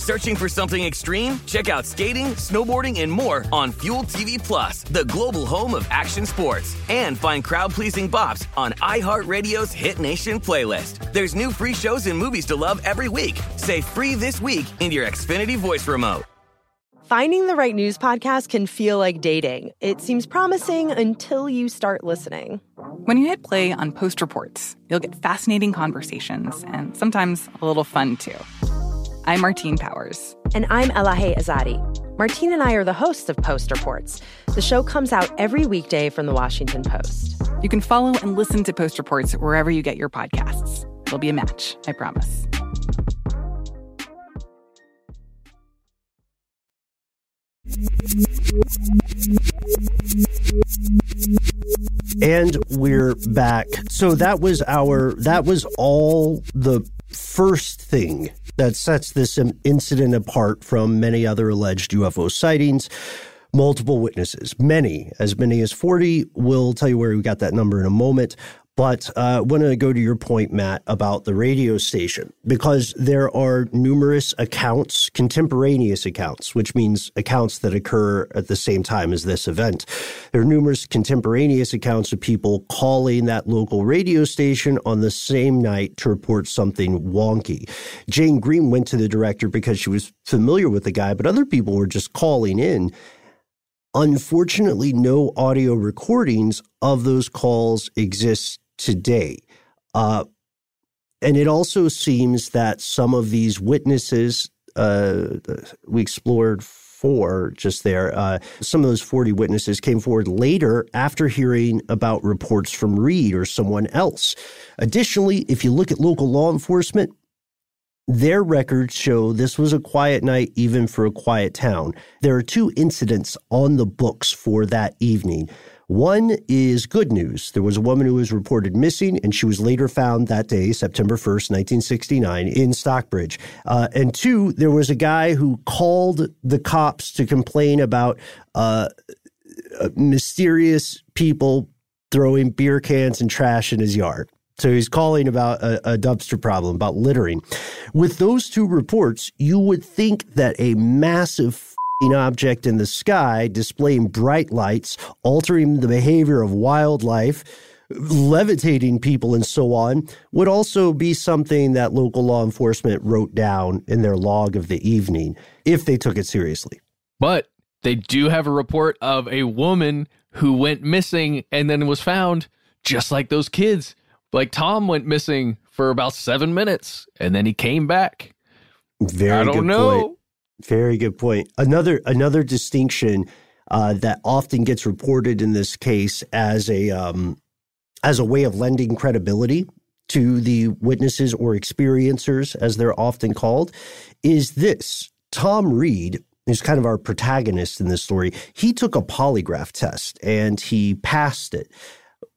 Searching for something extreme? Check out skating, snowboarding, and more on Fuel TV Plus, the global home of action sports. And find crowd-pleasing bops on iHeartRadio's Hit Nation playlist. There's new free shows and movies to love every week. Say free this week in your Xfinity voice remote. Finding the right news podcast can feel like dating. It seems promising until you start listening. When you hit play on Post Reports, you'll get fascinating conversations and sometimes a little fun too. I'm Martine Powers. And I'm Elahe Izadi. Martine and I are the hosts of Post Reports. The show comes out every weekday from the Washington Post. You can follow and listen to Post Reports wherever you get your podcasts. It'll be a match, I promise. And we're back. So that was our that was all the first thing that sets this incident apart from many other alleged UFO sightings. Multiple witnesses, many, as many as 40. We'll tell you where we got that number in a moment. But uh, I want to go to your point, Matt, about the radio station, because there are numerous accounts, contemporaneous accounts, which means accounts that occur at the same time as this event. There are numerous contemporaneous accounts of people calling that local radio station on the same night to report something wonky. Jane Green went to the director because she was familiar with the guy, but other people were just calling in. Unfortunately, no audio recordings of those calls exist today. Uh, and it also seems that some of these witnesses, uh, we explored four just there, uh, some of those 40 witnesses came forward later after hearing about reports from Reed or someone else. Additionally, if you look at local law enforcement, their records show this was a quiet night, even for a quiet town. There are two incidents on the books for that evening. One is good news. There was a woman who was reported missing, and she was later found that day, September 1st, 1969, in Stockbridge. Uh, and two, there was a guy who called the cops to complain about uh, uh, mysterious people throwing beer cans and trash in his yard. So he's calling about a, a, dumpster problem, about littering. With those two reports, you would think that a massive object in the sky displaying bright lights, altering the behavior of wildlife, levitating people, and so on, would also be something that local law enforcement wrote down in their log of the evening if they took it seriously. But they do have a report of a woman who went missing and then was found just like those kids. Like Tom went missing for about seven minutes and then he came back. Very good. I don't know. Point. Very good point. Another another distinction uh, that often gets reported in this case as a um, as a way of lending credibility to the witnesses or experiencers, as they're often called, is this: Tom Reed, who's kind of our protagonist in this story, he took a polygraph test and he passed it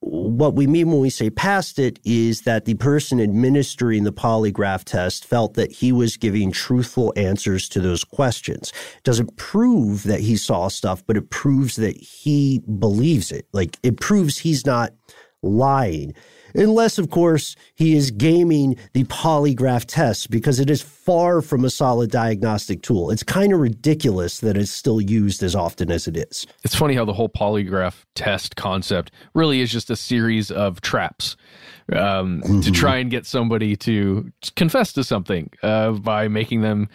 what we mean when we say passed it is that the person administering the polygraph test felt that he was giving truthful answers to those questions. It doesn't prove that he saw stuff, but it proves that he believes it. Like it proves he's not lying unless, of course, he is gaming the polygraph test because it is far from a solid diagnostic tool. It's kind of ridiculous that it's still used as often as it is. It's funny how the whole polygraph test concept really is just a series of traps um, mm-hmm. to try and get somebody to confess to something uh, by making them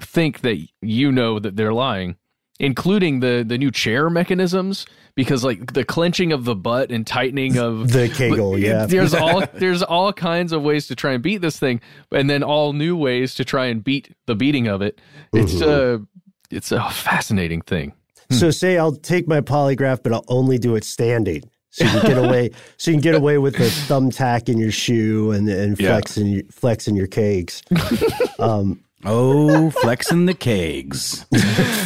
think that you know that they're lying including the the new chair mechanisms because like the clenching of the butt and tightening of the kegel yeah. there's all there's all kinds of ways to try and beat this thing and then all new ways to try and beat the beating of it. It's a it's a fascinating thing. So say i'll take my polygraph but i'll only do it standing. So you can get away so you can get away with the thumbtack in your shoe and and flexing yeah. flexing your cakes um Oh, flexing the kegs.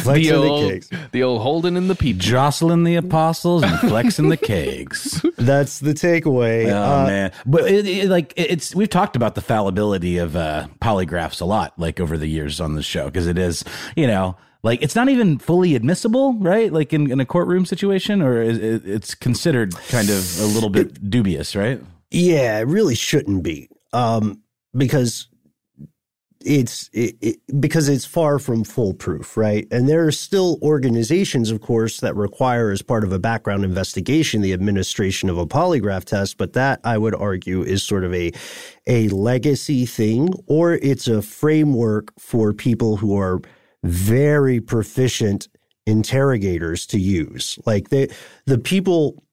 flexing the, old, the kegs. The old holding in the people. Jostling the apostles and flexing the kegs. That's the takeaway. Oh, uh, man. But it, it, like, it's, we've talked about the fallibility of uh, polygraphs a lot, like over the years on the show, because it is, you know, like it's not even fully admissible, right? Like in, in a courtroom situation, or is, it's considered kind of a little bit dubious, right? Yeah, it really shouldn't be. Um, because it's it, it, because it's far from foolproof, right? And there are still organizations, of course, that require, as part of a background investigation, the administration of a polygraph test. But that, I would argue, is sort of a a legacy thing, or it's a framework for people who are very proficient interrogators to use. Like the the people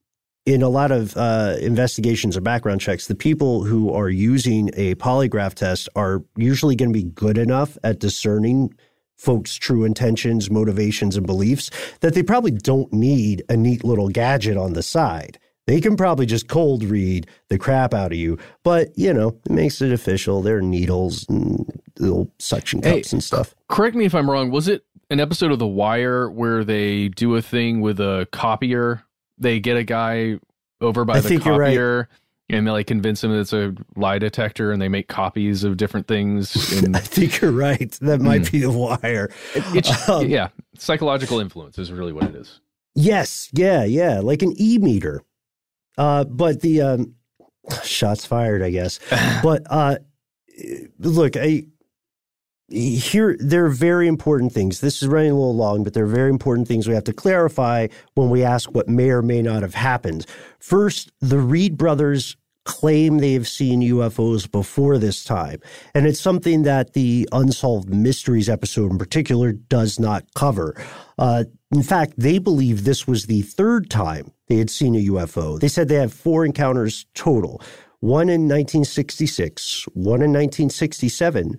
in a lot of uh, investigations or background checks, the people who are using a polygraph test are usually going to be good enough at discerning folks' true intentions, motivations, and beliefs that they probably don't need a neat little gadget on the side. They can probably just cold read the crap out of you, but you know, it makes it official. There are needles and little suction cups hey, and stuff. Correct me if I'm wrong. Was it an episode of The Wire where they do a thing with a copier they get a guy over by I the copier right. and they like convince him that it's a lie detector and they make copies of different things. And, I think you're right. That might mm. be the wire. It, it's, um, yeah, psychological influence is really what it is. Yes, yeah, yeah, like an e meter. Uh, but the um, shots fired, I guess. but uh, look, I here there are very important things. This is running a little long, but there are very important things we have to clarify when we ask what may or may not have happened. First, the Reed brothers claim they have seen UFOs before this time, and it's something that the Unsolved Mysteries episode in particular does not cover. Uh, in fact, they believe this was the third time they had seen a UFO. They said they had four encounters total. One in 1966, one in 1967,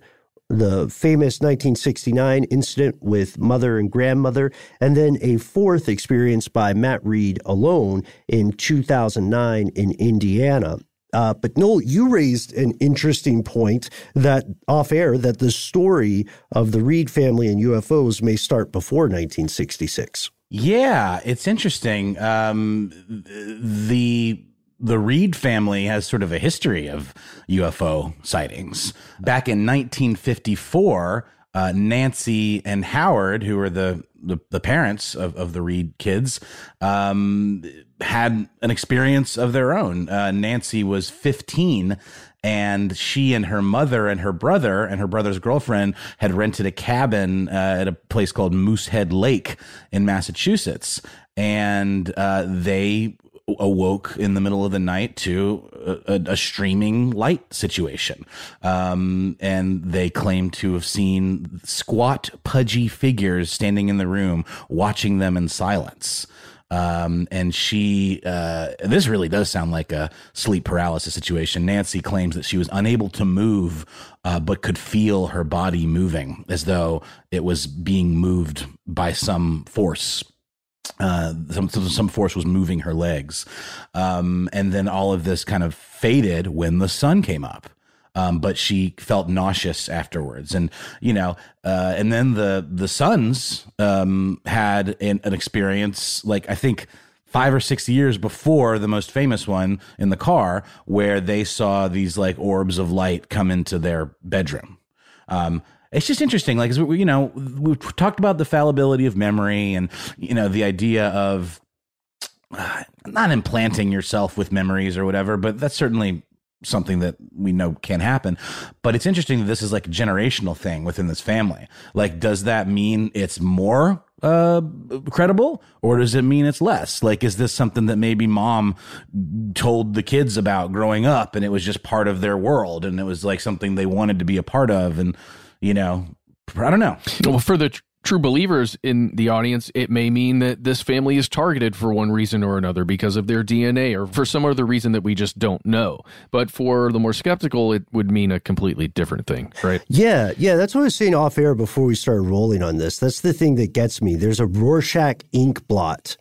the famous 1969 incident with mother and grandmother, and then a fourth experience by Matt Reed alone in 2009 in Indiana. Uh, but Noel, you raised an interesting point that off air that the story of the Reed family and UFOs may start before 1966. Yeah, it's interesting. Um, the the Reed family has sort of a history of UFO sightings. Back in 1954, uh, Nancy and Howard, who were the the, the parents of, of the Reed kids, um, had an experience of their own. Uh, Nancy was 15 and she and her mother and her brother and her brother's girlfriend had rented a cabin uh, at a place called Moosehead Lake in Massachusetts. And uh, they awoke in the middle of the night to a, a, streaming light situation. Um, and they claim to have seen squat, pudgy figures standing in the room, watching them in silence. Um, and she, uh, this really does sound like a sleep paralysis situation. Nancy claims that she was unable to move, uh, but could feel her body moving as though it was being moved by some force. Uh, some some force was moving her legs, um, and then all of this kind of faded when the sun came up um, but she felt nauseous afterwards. And you know, uh, and then the the sons um, had an, an experience like I think five or six years before the most famous one in the car, where they saw these like orbs of light come into their bedroom. Um, it's just interesting, like you know, we've talked about the fallibility of memory, and you know, the idea of uh, not implanting yourself with memories or whatever, but that's certainly something that we know can happen. But it's interesting that this is like a generational thing within this family. Like, does that mean it's more uh credible or does it mean it's less like is this something that maybe mom told the kids about growing up and it was just part of their world and it was like something they wanted to be a part of and you know i don't know well for the true believers in the audience, it may mean that this family is targeted for one reason or another because of their DNA or for some other reason that we just don't know. But for the more skeptical, it would mean a completely different thing, right? Yeah, yeah. That's what I was saying off air before we started rolling on this. That's the thing that gets me. There's a Rorschach ink blot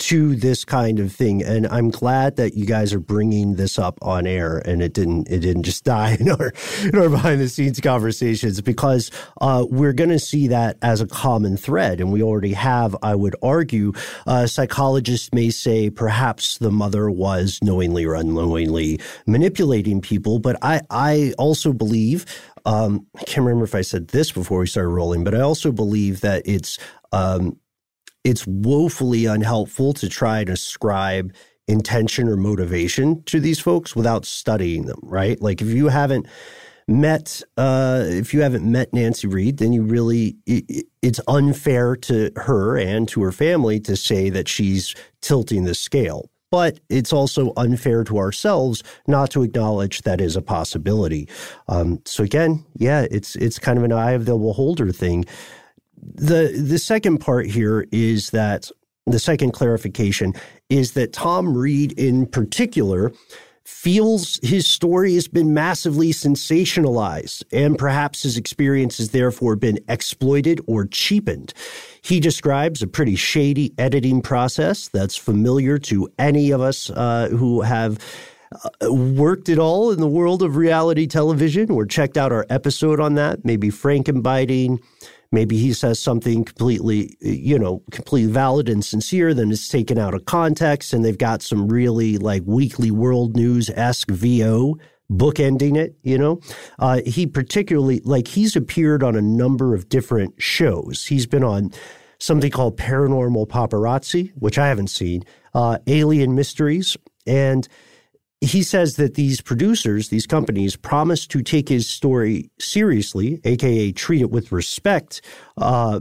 to this kind of thing and i'm glad that you guys are bringing this up on air and it didn't it didn't just die in our in our behind the scenes conversations because uh, we're going to see that as a common thread and we already have i would argue. Uh, psychologists may say perhaps the mother was knowingly or unknowingly manipulating people but i i also believe um, I can't remember if I said this before we started rolling, but I also believe that it's um, it's woefully unhelpful to try to ascribe intention or motivation to these folks without studying them, right? Like if you haven't met uh, if you haven't met Nancy Reed, then you really it, it's unfair to her and to her family to say that she's tilting the scale. But it's also unfair to ourselves not to acknowledge that is a possibility. Um, so again, yeah, it's it's kind of an eye of the beholder thing the the second part here is that the second clarification is that Tom Reed in particular feels his story has been massively sensationalized and perhaps his experience has therefore been exploited or cheapened. He describes a pretty shady editing process that's familiar to any of us uh, who have uh, worked at all in the world of reality television or checked out our episode on that, maybe Frankenbiting, Maybe he says something completely, you know, completely valid and sincere, then it's taken out of context, and they've got some really like weekly world news esque VO bookending it, you know. Uh, he particularly, like, he's appeared on a number of different shows. He's been on something called Paranormal Paparazzi, which I haven't seen, uh, Alien Mysteries, and he says that these producers, these companies, promised to take his story seriously, aka treat it with respect, uh,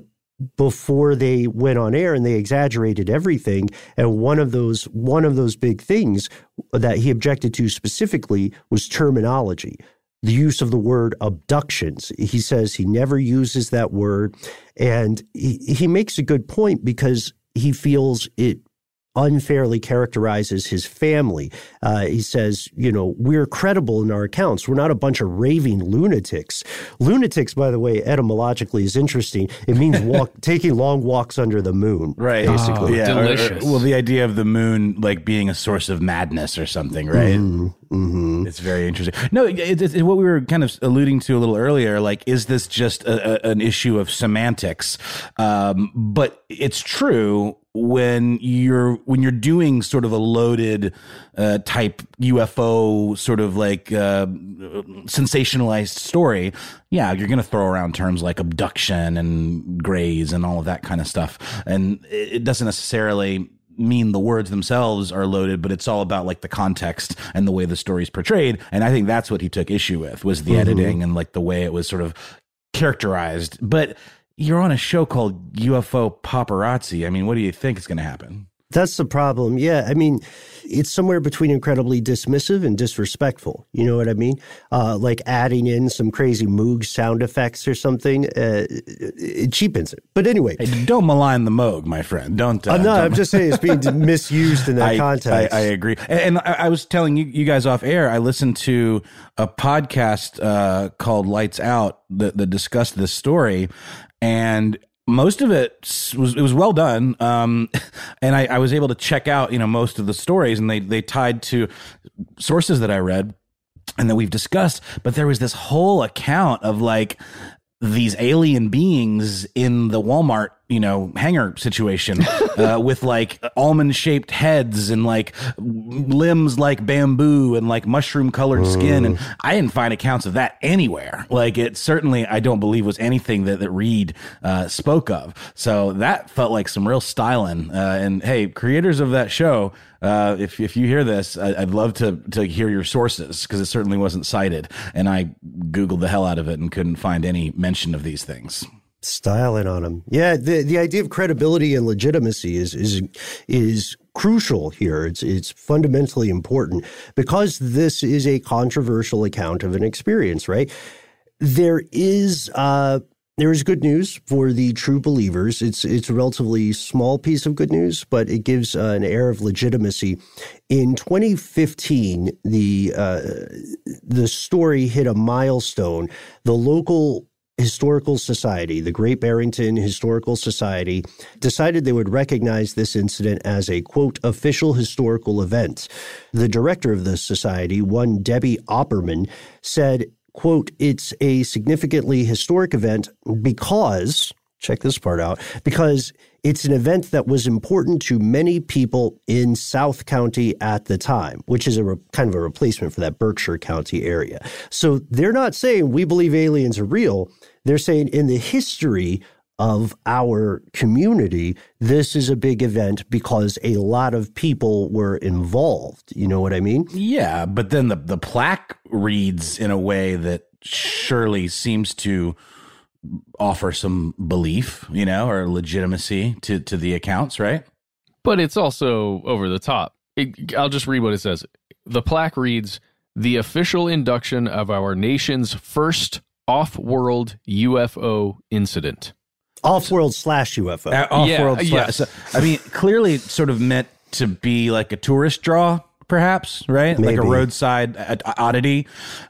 before they went on air, and they exaggerated everything. And one of those one of those big things that he objected to specifically was terminology. The use of the word abductions. He says he never uses that word. And he, he makes a good point because he feels it unfairly characterizes his family. Uh, he says, you know, we're credible in our accounts. We're not a bunch of raving lunatics. Lunatics, by the way, etymologically is interesting. It means walk, taking long walks under the moon. Right. Basically. Oh, yeah. Or- or- delicious. well, the idea of the moon like being a source of madness or something, right? Mm-hmm. It's very interesting. No, it, it, it- what we were kind of alluding to a little earlier, like, is this just a, a, an issue of semantics? Um, but it's true when you're when you're doing sort of a loaded uh, type UFO sort of like uh, sensationalized story. Yeah, you're going to throw around terms like abduction and grays and all of that kind of stuff, and it it doesn't necessarily mean the words themselves are loaded, but it's all about like the context and the way the story's portrayed. And I think that's what he took issue with was the editing and like the way it was sort of characterized. But you're on a show called UFO Paparazzi. I mean, what do you think is going to happen? That's the problem. Yeah. I mean, it's somewhere between incredibly dismissive and disrespectful. You know what I mean? Uh, like adding in some crazy Moog sound effects or something. Uh, it cheapens it. But anyway. Hey, don't malign the Moog, my friend. Don't. Uh, I'm not. don't- I'm just saying it's being misused in that I, context. I, I agree. And, and I, I was telling you, you guys off air, I listened to a podcast uh, called Lights Out that, that discussed this story. And most of it was it was well done, um, and I, I was able to check out you know most of the stories, and they they tied to sources that I read and that we've discussed. But there was this whole account of like these alien beings in the Walmart, you know, hangar situation uh, with like almond shaped heads and like limbs like bamboo and like mushroom colored skin. And I didn't find accounts of that anywhere. Like it certainly, I don't believe was anything that, that Reed uh, spoke of. So that felt like some real styling. Uh, and hey, creators of that show, uh, if if you hear this, I, I'd love to to hear your sources because it certainly wasn't cited, and I googled the hell out of it and couldn't find any mention of these things. styling on them. Yeah, the the idea of credibility and legitimacy is is is crucial here. It's it's fundamentally important because this is a controversial account of an experience, right? There is uh there is good news for the true believers. It's it's a relatively small piece of good news, but it gives uh, an air of legitimacy. In 2015, the uh, the story hit a milestone. The local Historical Society, the Great Barrington Historical Society, decided they would recognize this incident as a quote official historical event. The director of the society, one Debbie Opperman, said, quote, it's a significantly historic event because check this part out because it's an event that was important to many people in South County at the time, which is a re- kind of a replacement for that Berkshire County area. So they're not saying we believe aliens are real. They're saying in the history of our community, this is a big event because a lot of people were involved. You know what I mean? Yeah, but then the the plaque reads in a way that surely seems to offer some belief, you know, or legitimacy to to the accounts, right? But it's also over the top. It, I'll just read what it says. The plaque reads The official induction of our nation's first off world UFO incident. Off world slash UFO. Uh, off Yeah, world. yes. So, I mean, clearly, sort of meant to be like a tourist draw, perhaps, right? Like a roadside oddity,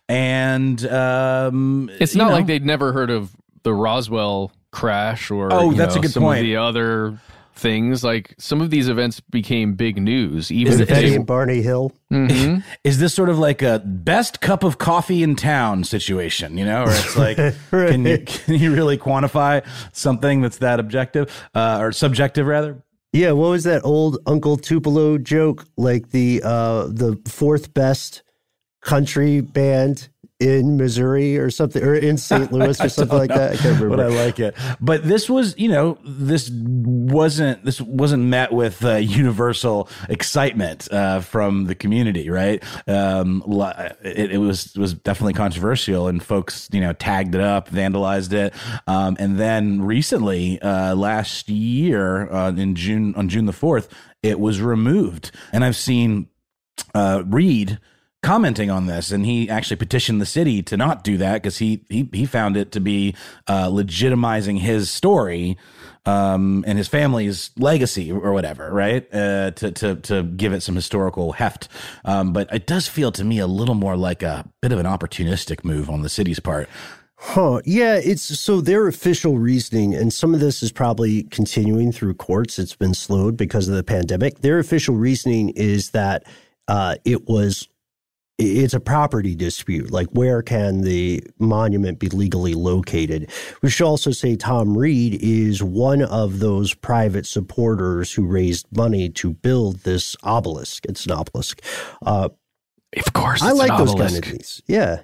and um, It's not know, like they'd never heard of the Roswell crash or Oh, you that's a good some point. of the other things. Like some of these events became big news. Even Is if it- Betty they, and Barney Hill. Mhm. Is this sort of like a best cup of coffee in town situation, you know, or it's like, can you can you really quantify something that's that objective uh, or subjective rather? Yeah, what was that old Uncle Tupelo joke? Like the uh the fourth best country band in Missouri or something, or in St. Louis or something like that. I can't remember. But I like it. But this was, you know, this wasn't this wasn't met with uh, universal excitement uh, from the community, right? Um, it, it was was definitely controversial, and folks, you know, tagged it up, vandalized it, um, and then recently, uh, last year uh, in June on June the fourth, it was removed, and I've seen uh, Reed commenting on this, and he actually petitioned the city to not do that because he he he found it to be uh, legitimizing his story um, and his family's legacy or whatever, right? Uh, to to to give it some historical heft. Um, but it does feel to me a little more like a bit of an opportunistic move on the city's part. Huh. Yeah, it's so their official reasoning, and some of this is probably continuing through courts. It's been slowed because of the pandemic. Their official reasoning is that uh, it was it's a property dispute. Like, where can the monument be legally located? We should also say Tom Reed is one of those private supporters who raised money to build this obelisk. It's an obelisk. Uh, of course, I like those kind of things. Yeah.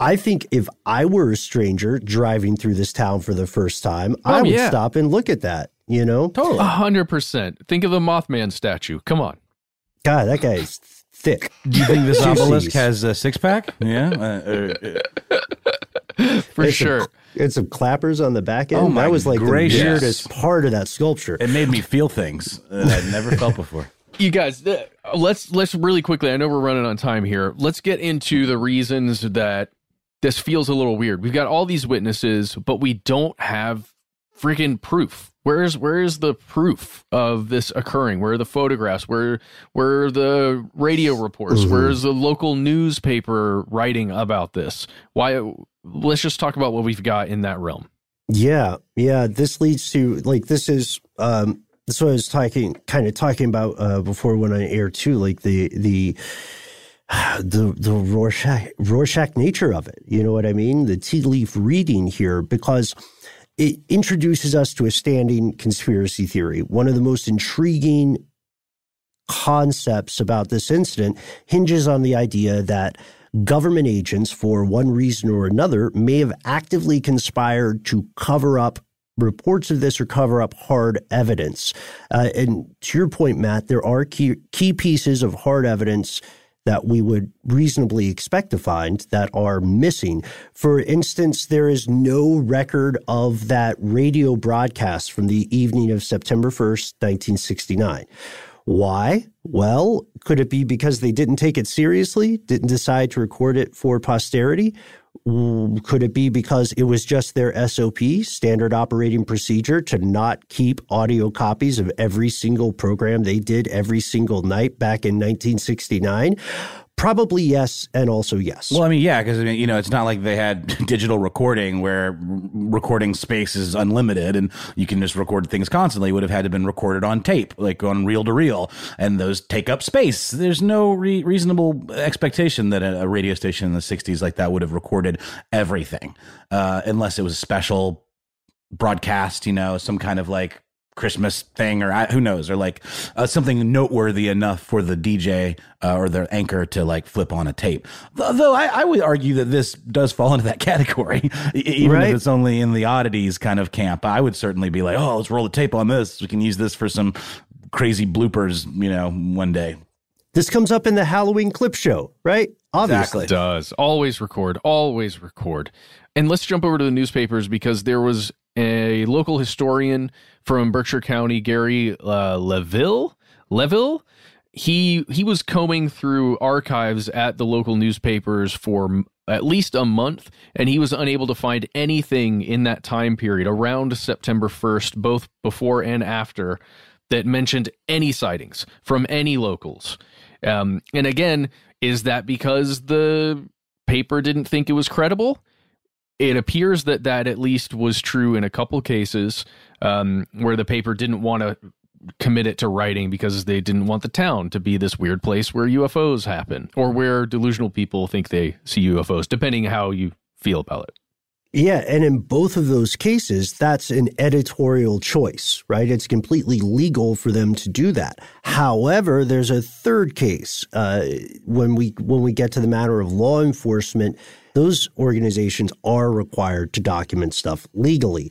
I think if I were a stranger driving through this town for the first time, oh, I would yeah. stop and look at that, you know? Totally. A hundred percent. Think of the Mothman statue. Come on. God, that guy's thick. Do you think this obelisk has a six pack? Yeah. Uh, uh, for it's sure. It's some clappers on the back end. Oh my that was like gracious. the weirdest part of that sculpture. It made me feel things that I'd never felt before. You guys, uh, let's let's really quickly. I know we're running on time here. Let's get into the reasons that this feels a little weird. We've got all these witnesses, but we don't have freaking proof. Where's where's the proof of this occurring? Where are the photographs? Where where are the radio reports? Mm-hmm. Where's the local newspaper writing about this? Why? Let's just talk about what we've got in that realm. Yeah, yeah. This leads to like this is um that's what I was talking kind of talking about uh, before when I air too. Like the the the the Rorschach Rorschach nature of it. You know what I mean? The tea leaf reading here because it introduces us to a standing conspiracy theory. One of the most intriguing concepts about this incident hinges on the idea that government agents, for one reason or another, may have actively conspired to cover up reports of this or cover up hard evidence. Uh, and to your point, Matt, there are key, key pieces of hard evidence that we would reasonably expect to find that are missing. For instance, there is no record of that radio broadcast from the evening of September 1st, 1969. Why? Well, could it be because they didn't take it seriously, didn't decide to record it for posterity? Could it be because it was just their SOP, standard operating procedure, to not keep audio copies of every single program they did every single night back in 1969? Probably yes, and also yes. Well, I mean, yeah, because I mean, you know, it's not like they had digital recording where recording space is unlimited and you can just record things constantly. It would have had to been recorded on tape, like on reel to reel, and those take up space. There's no re- reasonable expectation that a, a, radio station in the '60s like that would have recorded everything, uh, unless it was a special broadcast. You know, some kind of like Christmas thing, or who knows, or like uh, something noteworthy enough for the DJ uh, or the anchor to like flip on a tape. Though I, I would argue that this does fall into that category, even right? if it's only in the oddities kind of camp. I would certainly be like, oh, let's roll the tape on this. We can use this for some crazy bloopers, you know, one day. This comes up in the Halloween clip show, right? Obviously. It does. Always record, always record. And let's jump over to the newspapers because there was a local historian from Berkshire County, Gary uh, Leveille. Leveille. He he was combing through archives at the local newspapers for at least a month, and he was unable to find anything in that time period around September 1st, both before and after, that mentioned any sightings from any locals. Um, and again, is that because the paper didn't think it was credible? It appears that that at least was true in a couple cases um, where the paper didn't want to commit it to writing because they didn't want the town to be this weird place where UFOs happen or where delusional people think they see UFOs, depending how you feel about it. Yeah, and in both of those cases, that's an editorial choice, right? It's completely legal for them to do that. However, there's a third case uh, when we when we get to the matter of law enforcement those organizations are required to document stuff legally.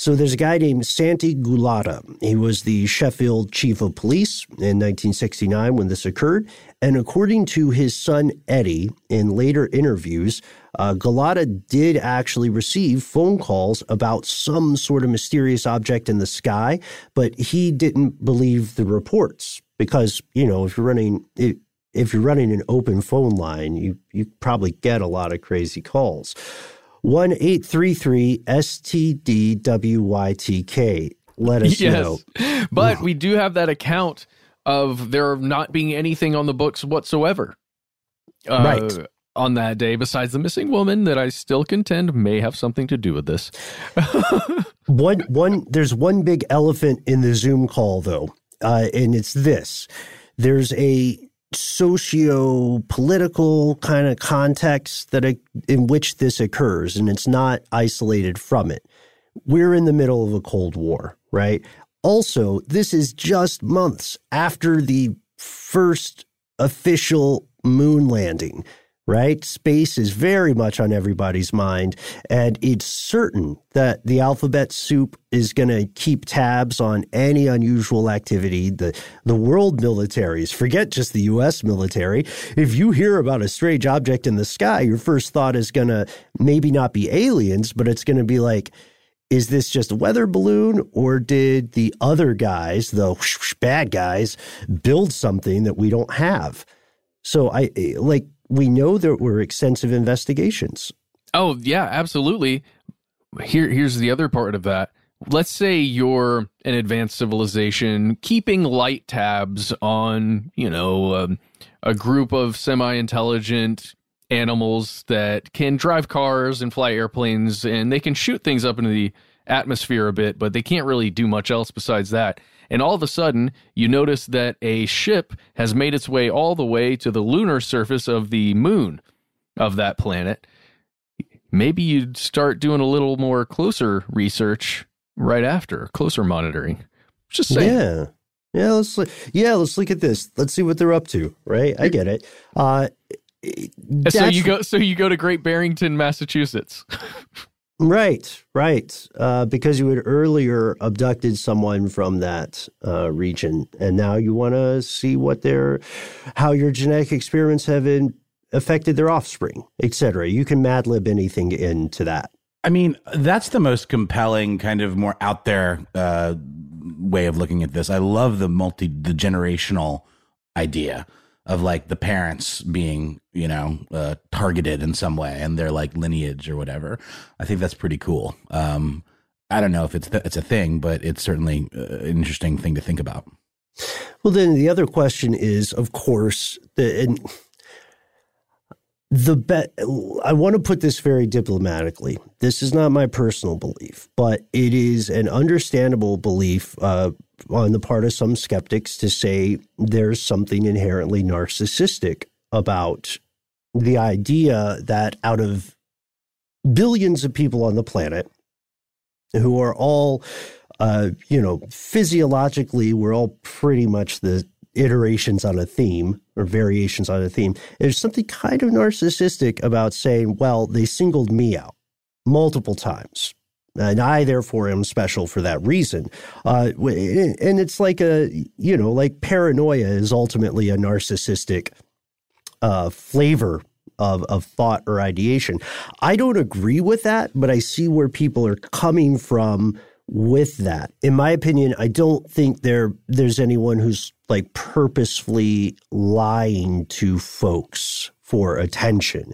So there's a guy named Santi Gulata. He was the Sheffield chief of police in 1969 when this occurred. And according to his son Eddie, in later interviews, uh, Gulata did actually receive phone calls about some sort of mysterious object in the sky, but he didn't believe the reports because, you know, if you're running, if you're running an open phone line, you you probably get a lot of crazy calls. One eight three three STDWYTK. Let us yes. know. But we do have that account of there not being anything on the books whatsoever. Uh, right. On that day, besides the missing woman, that I still contend may have something to do with this. one, one, there's one big elephant in the Zoom call, though, uh, and it's this: there's a socio-political kind of context that in which this occurs, and it's not isolated from it. We're in the middle of a Cold War, right? Also, this is just months after the first official moon landing right? Space is very much on everybody's mind. And it's certain that the alphabet soup is going to keep tabs on any unusual activity. The, the world militaries, forget just the US military. If you hear about a strange object in the sky, your first thought is going to maybe not be aliens, but it's going to be like, is this just a weather balloon or did the other guys, the bad guys, build something that we don't have? So I like we know there were extensive investigations. Oh, yeah, absolutely. Here here's the other part of that. Let's say you're an advanced civilization keeping light tabs on, you know, um, a group of semi-intelligent animals that can drive cars and fly airplanes and they can shoot things up into the atmosphere a bit, but they can't really do much else besides that. And all of a sudden, you notice that a ship has made its way all the way to the lunar surface of the moon of that planet. Maybe you'd start doing a little more closer research right after, closer monitoring. Just saying. Yeah. Yeah, let's look, yeah, let's look at this. Let's see what they're up to, right? I get it. Uh so you go so you go to Great Barrington, Massachusetts. Right, right. Uh, because you had earlier abducted someone from that uh, region, and now you want to see what their, how your genetic experiments have in, affected their offspring, etc. You can mad lib anything into that. I mean, that's the most compelling, kind of more out there uh, way of looking at this. I love the multi the generational idea of like the parents being you know uh, targeted in some way and their like lineage or whatever. I think that's pretty cool. Um, i don't know if it's th- it's a thing but it's certainly uh, an interesting thing to think about. Well then the other question is of course the and the bet i want to put this very diplomatically. This is not my personal belief but it is an understandable belief uh, on the part of some skeptics to say there's something inherently narcissistic about the idea that out of billions of people on the planet who are all, uh, you know, physiologically, we're all pretty much the iterations on a theme or variations on a theme. There's something kind of narcissistic about saying, well, they singled me out multiple times and I therefore am special for that reason. Uh, and it's like a you know like paranoia is ultimately a narcissistic uh, flavor of of thought or ideation. I don't agree with that, but I see where people are coming from with that. In my opinion, I don't think there there's anyone who's like purposefully lying to folks for attention.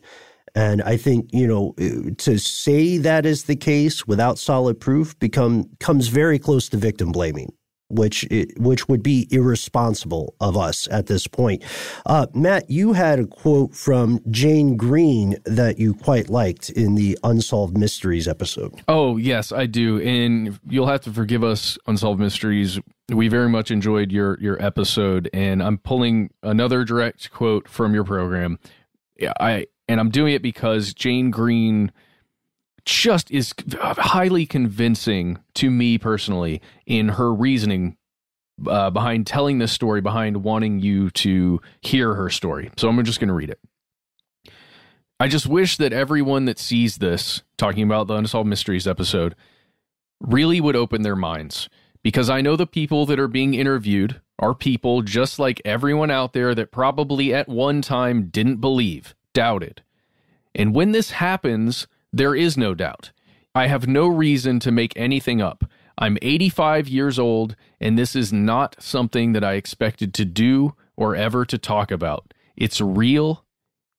And I think, you know, to say that is the case without solid proof become comes very close to victim blaming, which which would be irresponsible of us at this point. Uh, Matt, you had a quote from Jane Green that you quite liked in the Unsolved Mysteries episode. Oh, yes, I do. And you'll have to forgive us, Unsolved Mysteries. We very much enjoyed your your episode, and I'm pulling another direct quote from your program. Yeah, I and I'm doing it because Jane Green just is highly convincing to me personally in her reasoning uh, behind telling this story, behind wanting you to hear her story. So I'm just going to read it. I just wish that everyone that sees this, talking about the Unsolved Mysteries episode, really would open their minds. Because I know the people that are being interviewed are people just like everyone out there that probably at one time didn't believe doubted. And when this happens, there is no doubt. I have no reason to make anything up. I'm 85 years old, and this is not something that I expected to do or ever to talk about. It's real.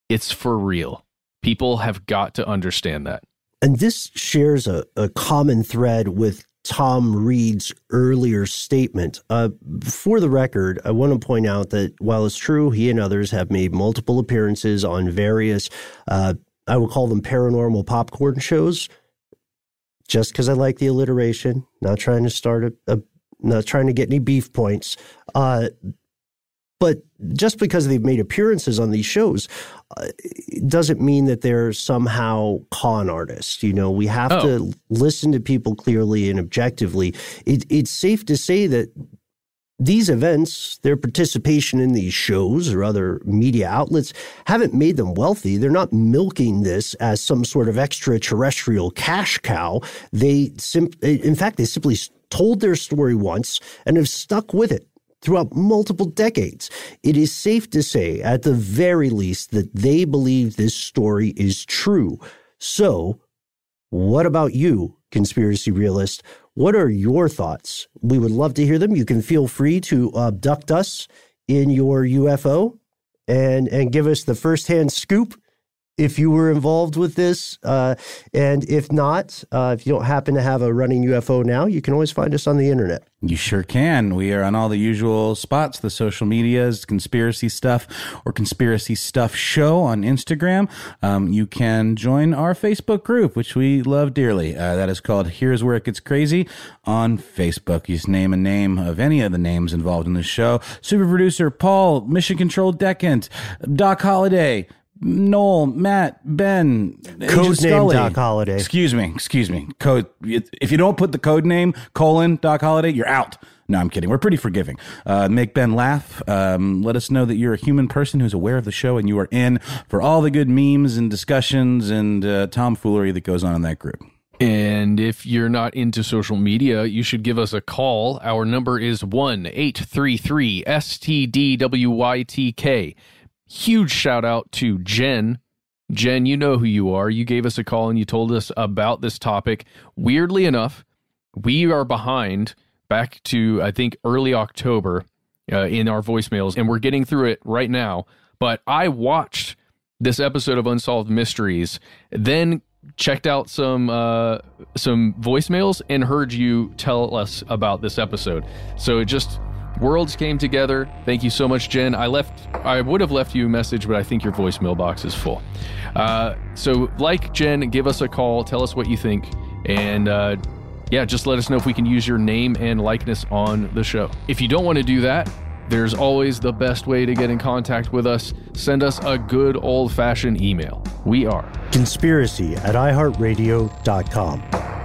It's for real. People have got to understand that. And this shares a, a common thread with Tom Reed's earlier statement. Uh, for the record, I want to point out that while it's true he and others have made multiple appearances on various, uh, I will call them paranormal popcorn shows, just because I like the alliteration, not trying to start a, a not trying to get any beef points. Uh, but just because they've made appearances on these shows uh, doesn't mean that they're somehow con artists. You know, we have oh. to listen to people clearly and objectively. It, it's safe to say that these events, their participation in these shows or other media outlets, haven't made them wealthy. They're not milking this as some sort of extraterrestrial cash cow. They, sim- in fact, they simply told their story once and have stuck with it throughout multiple decades. It is safe to say, at the very least, that they believe this story is true. So, what about you, conspiracy realist? What are your thoughts? We would love to hear them. You can feel free to abduct us in your UFO and and give us the firsthand scoop if you were involved with this. Uh, and if not, uh, if you don't happen to have a running UFO now, you can always find us on the internet. You sure can. We are on all the usual spots, the social medias, conspiracy stuff or conspiracy stuff show on Instagram. Um, you can join our Facebook group, which we love dearly. Uh, that is called Here's Where It Gets Crazy on Facebook. You just name a name of any of the names involved in the show. Super producer Paul, Mission Control Decant, Doc Holliday, Noel, Matt, Ben, code name Doc Holliday. Excuse me, excuse me. Code. If you don't put the code name colon Doc Holliday, you're out. No, I'm kidding. We're pretty forgiving. Uh, make Ben laugh. Um, let us know that you're a human person who's aware of the show and you are in for all the good memes and discussions and uh, tomfoolery that goes on in that group. And if you're not into social media, you should give us a call. Our number is 1 833 STDWYTK huge shout out to Jen. Jen, you know who you are. You gave us a call and you told us about this topic. Weirdly enough, we are behind back to, I think, early October uh, in our voicemails, and we're getting through it right now. But I watched this episode of Unsolved Mysteries, then checked out some uh, some voicemails and heard you tell us about this episode. So it just Worlds came together. Thank you so much, Jen. I left. I would have left you a message, but I think your voicemail box is full. Uh, so, like Jen, give us a call. Tell us what you think, and uh, yeah, just let us know if we can use your name and likeness on the show. If you don't want to do that, there's always the best way to get in contact with us. Send us a good old fashioned email. We are conspiracy at iHeartRadio.com.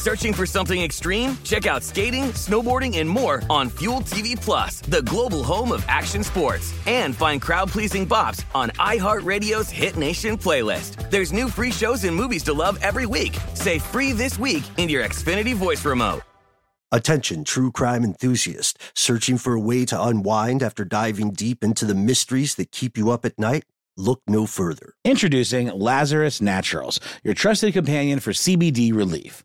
Searching for something extreme? Check out skating, snowboarding, and more on Fuel TV Plus, the global home of action sports. And find crowd-pleasing bops on iHeartRadio's Hit Nation playlist. There's new free shows and movies to love every week. Say free this week in your Xfinity voice remote. Attention, true crime enthusiast, searching for a way to unwind after diving deep into the mysteries that keep you up at night? Look no further. Introducing Lazarus Naturals, your trusted companion for CBD relief.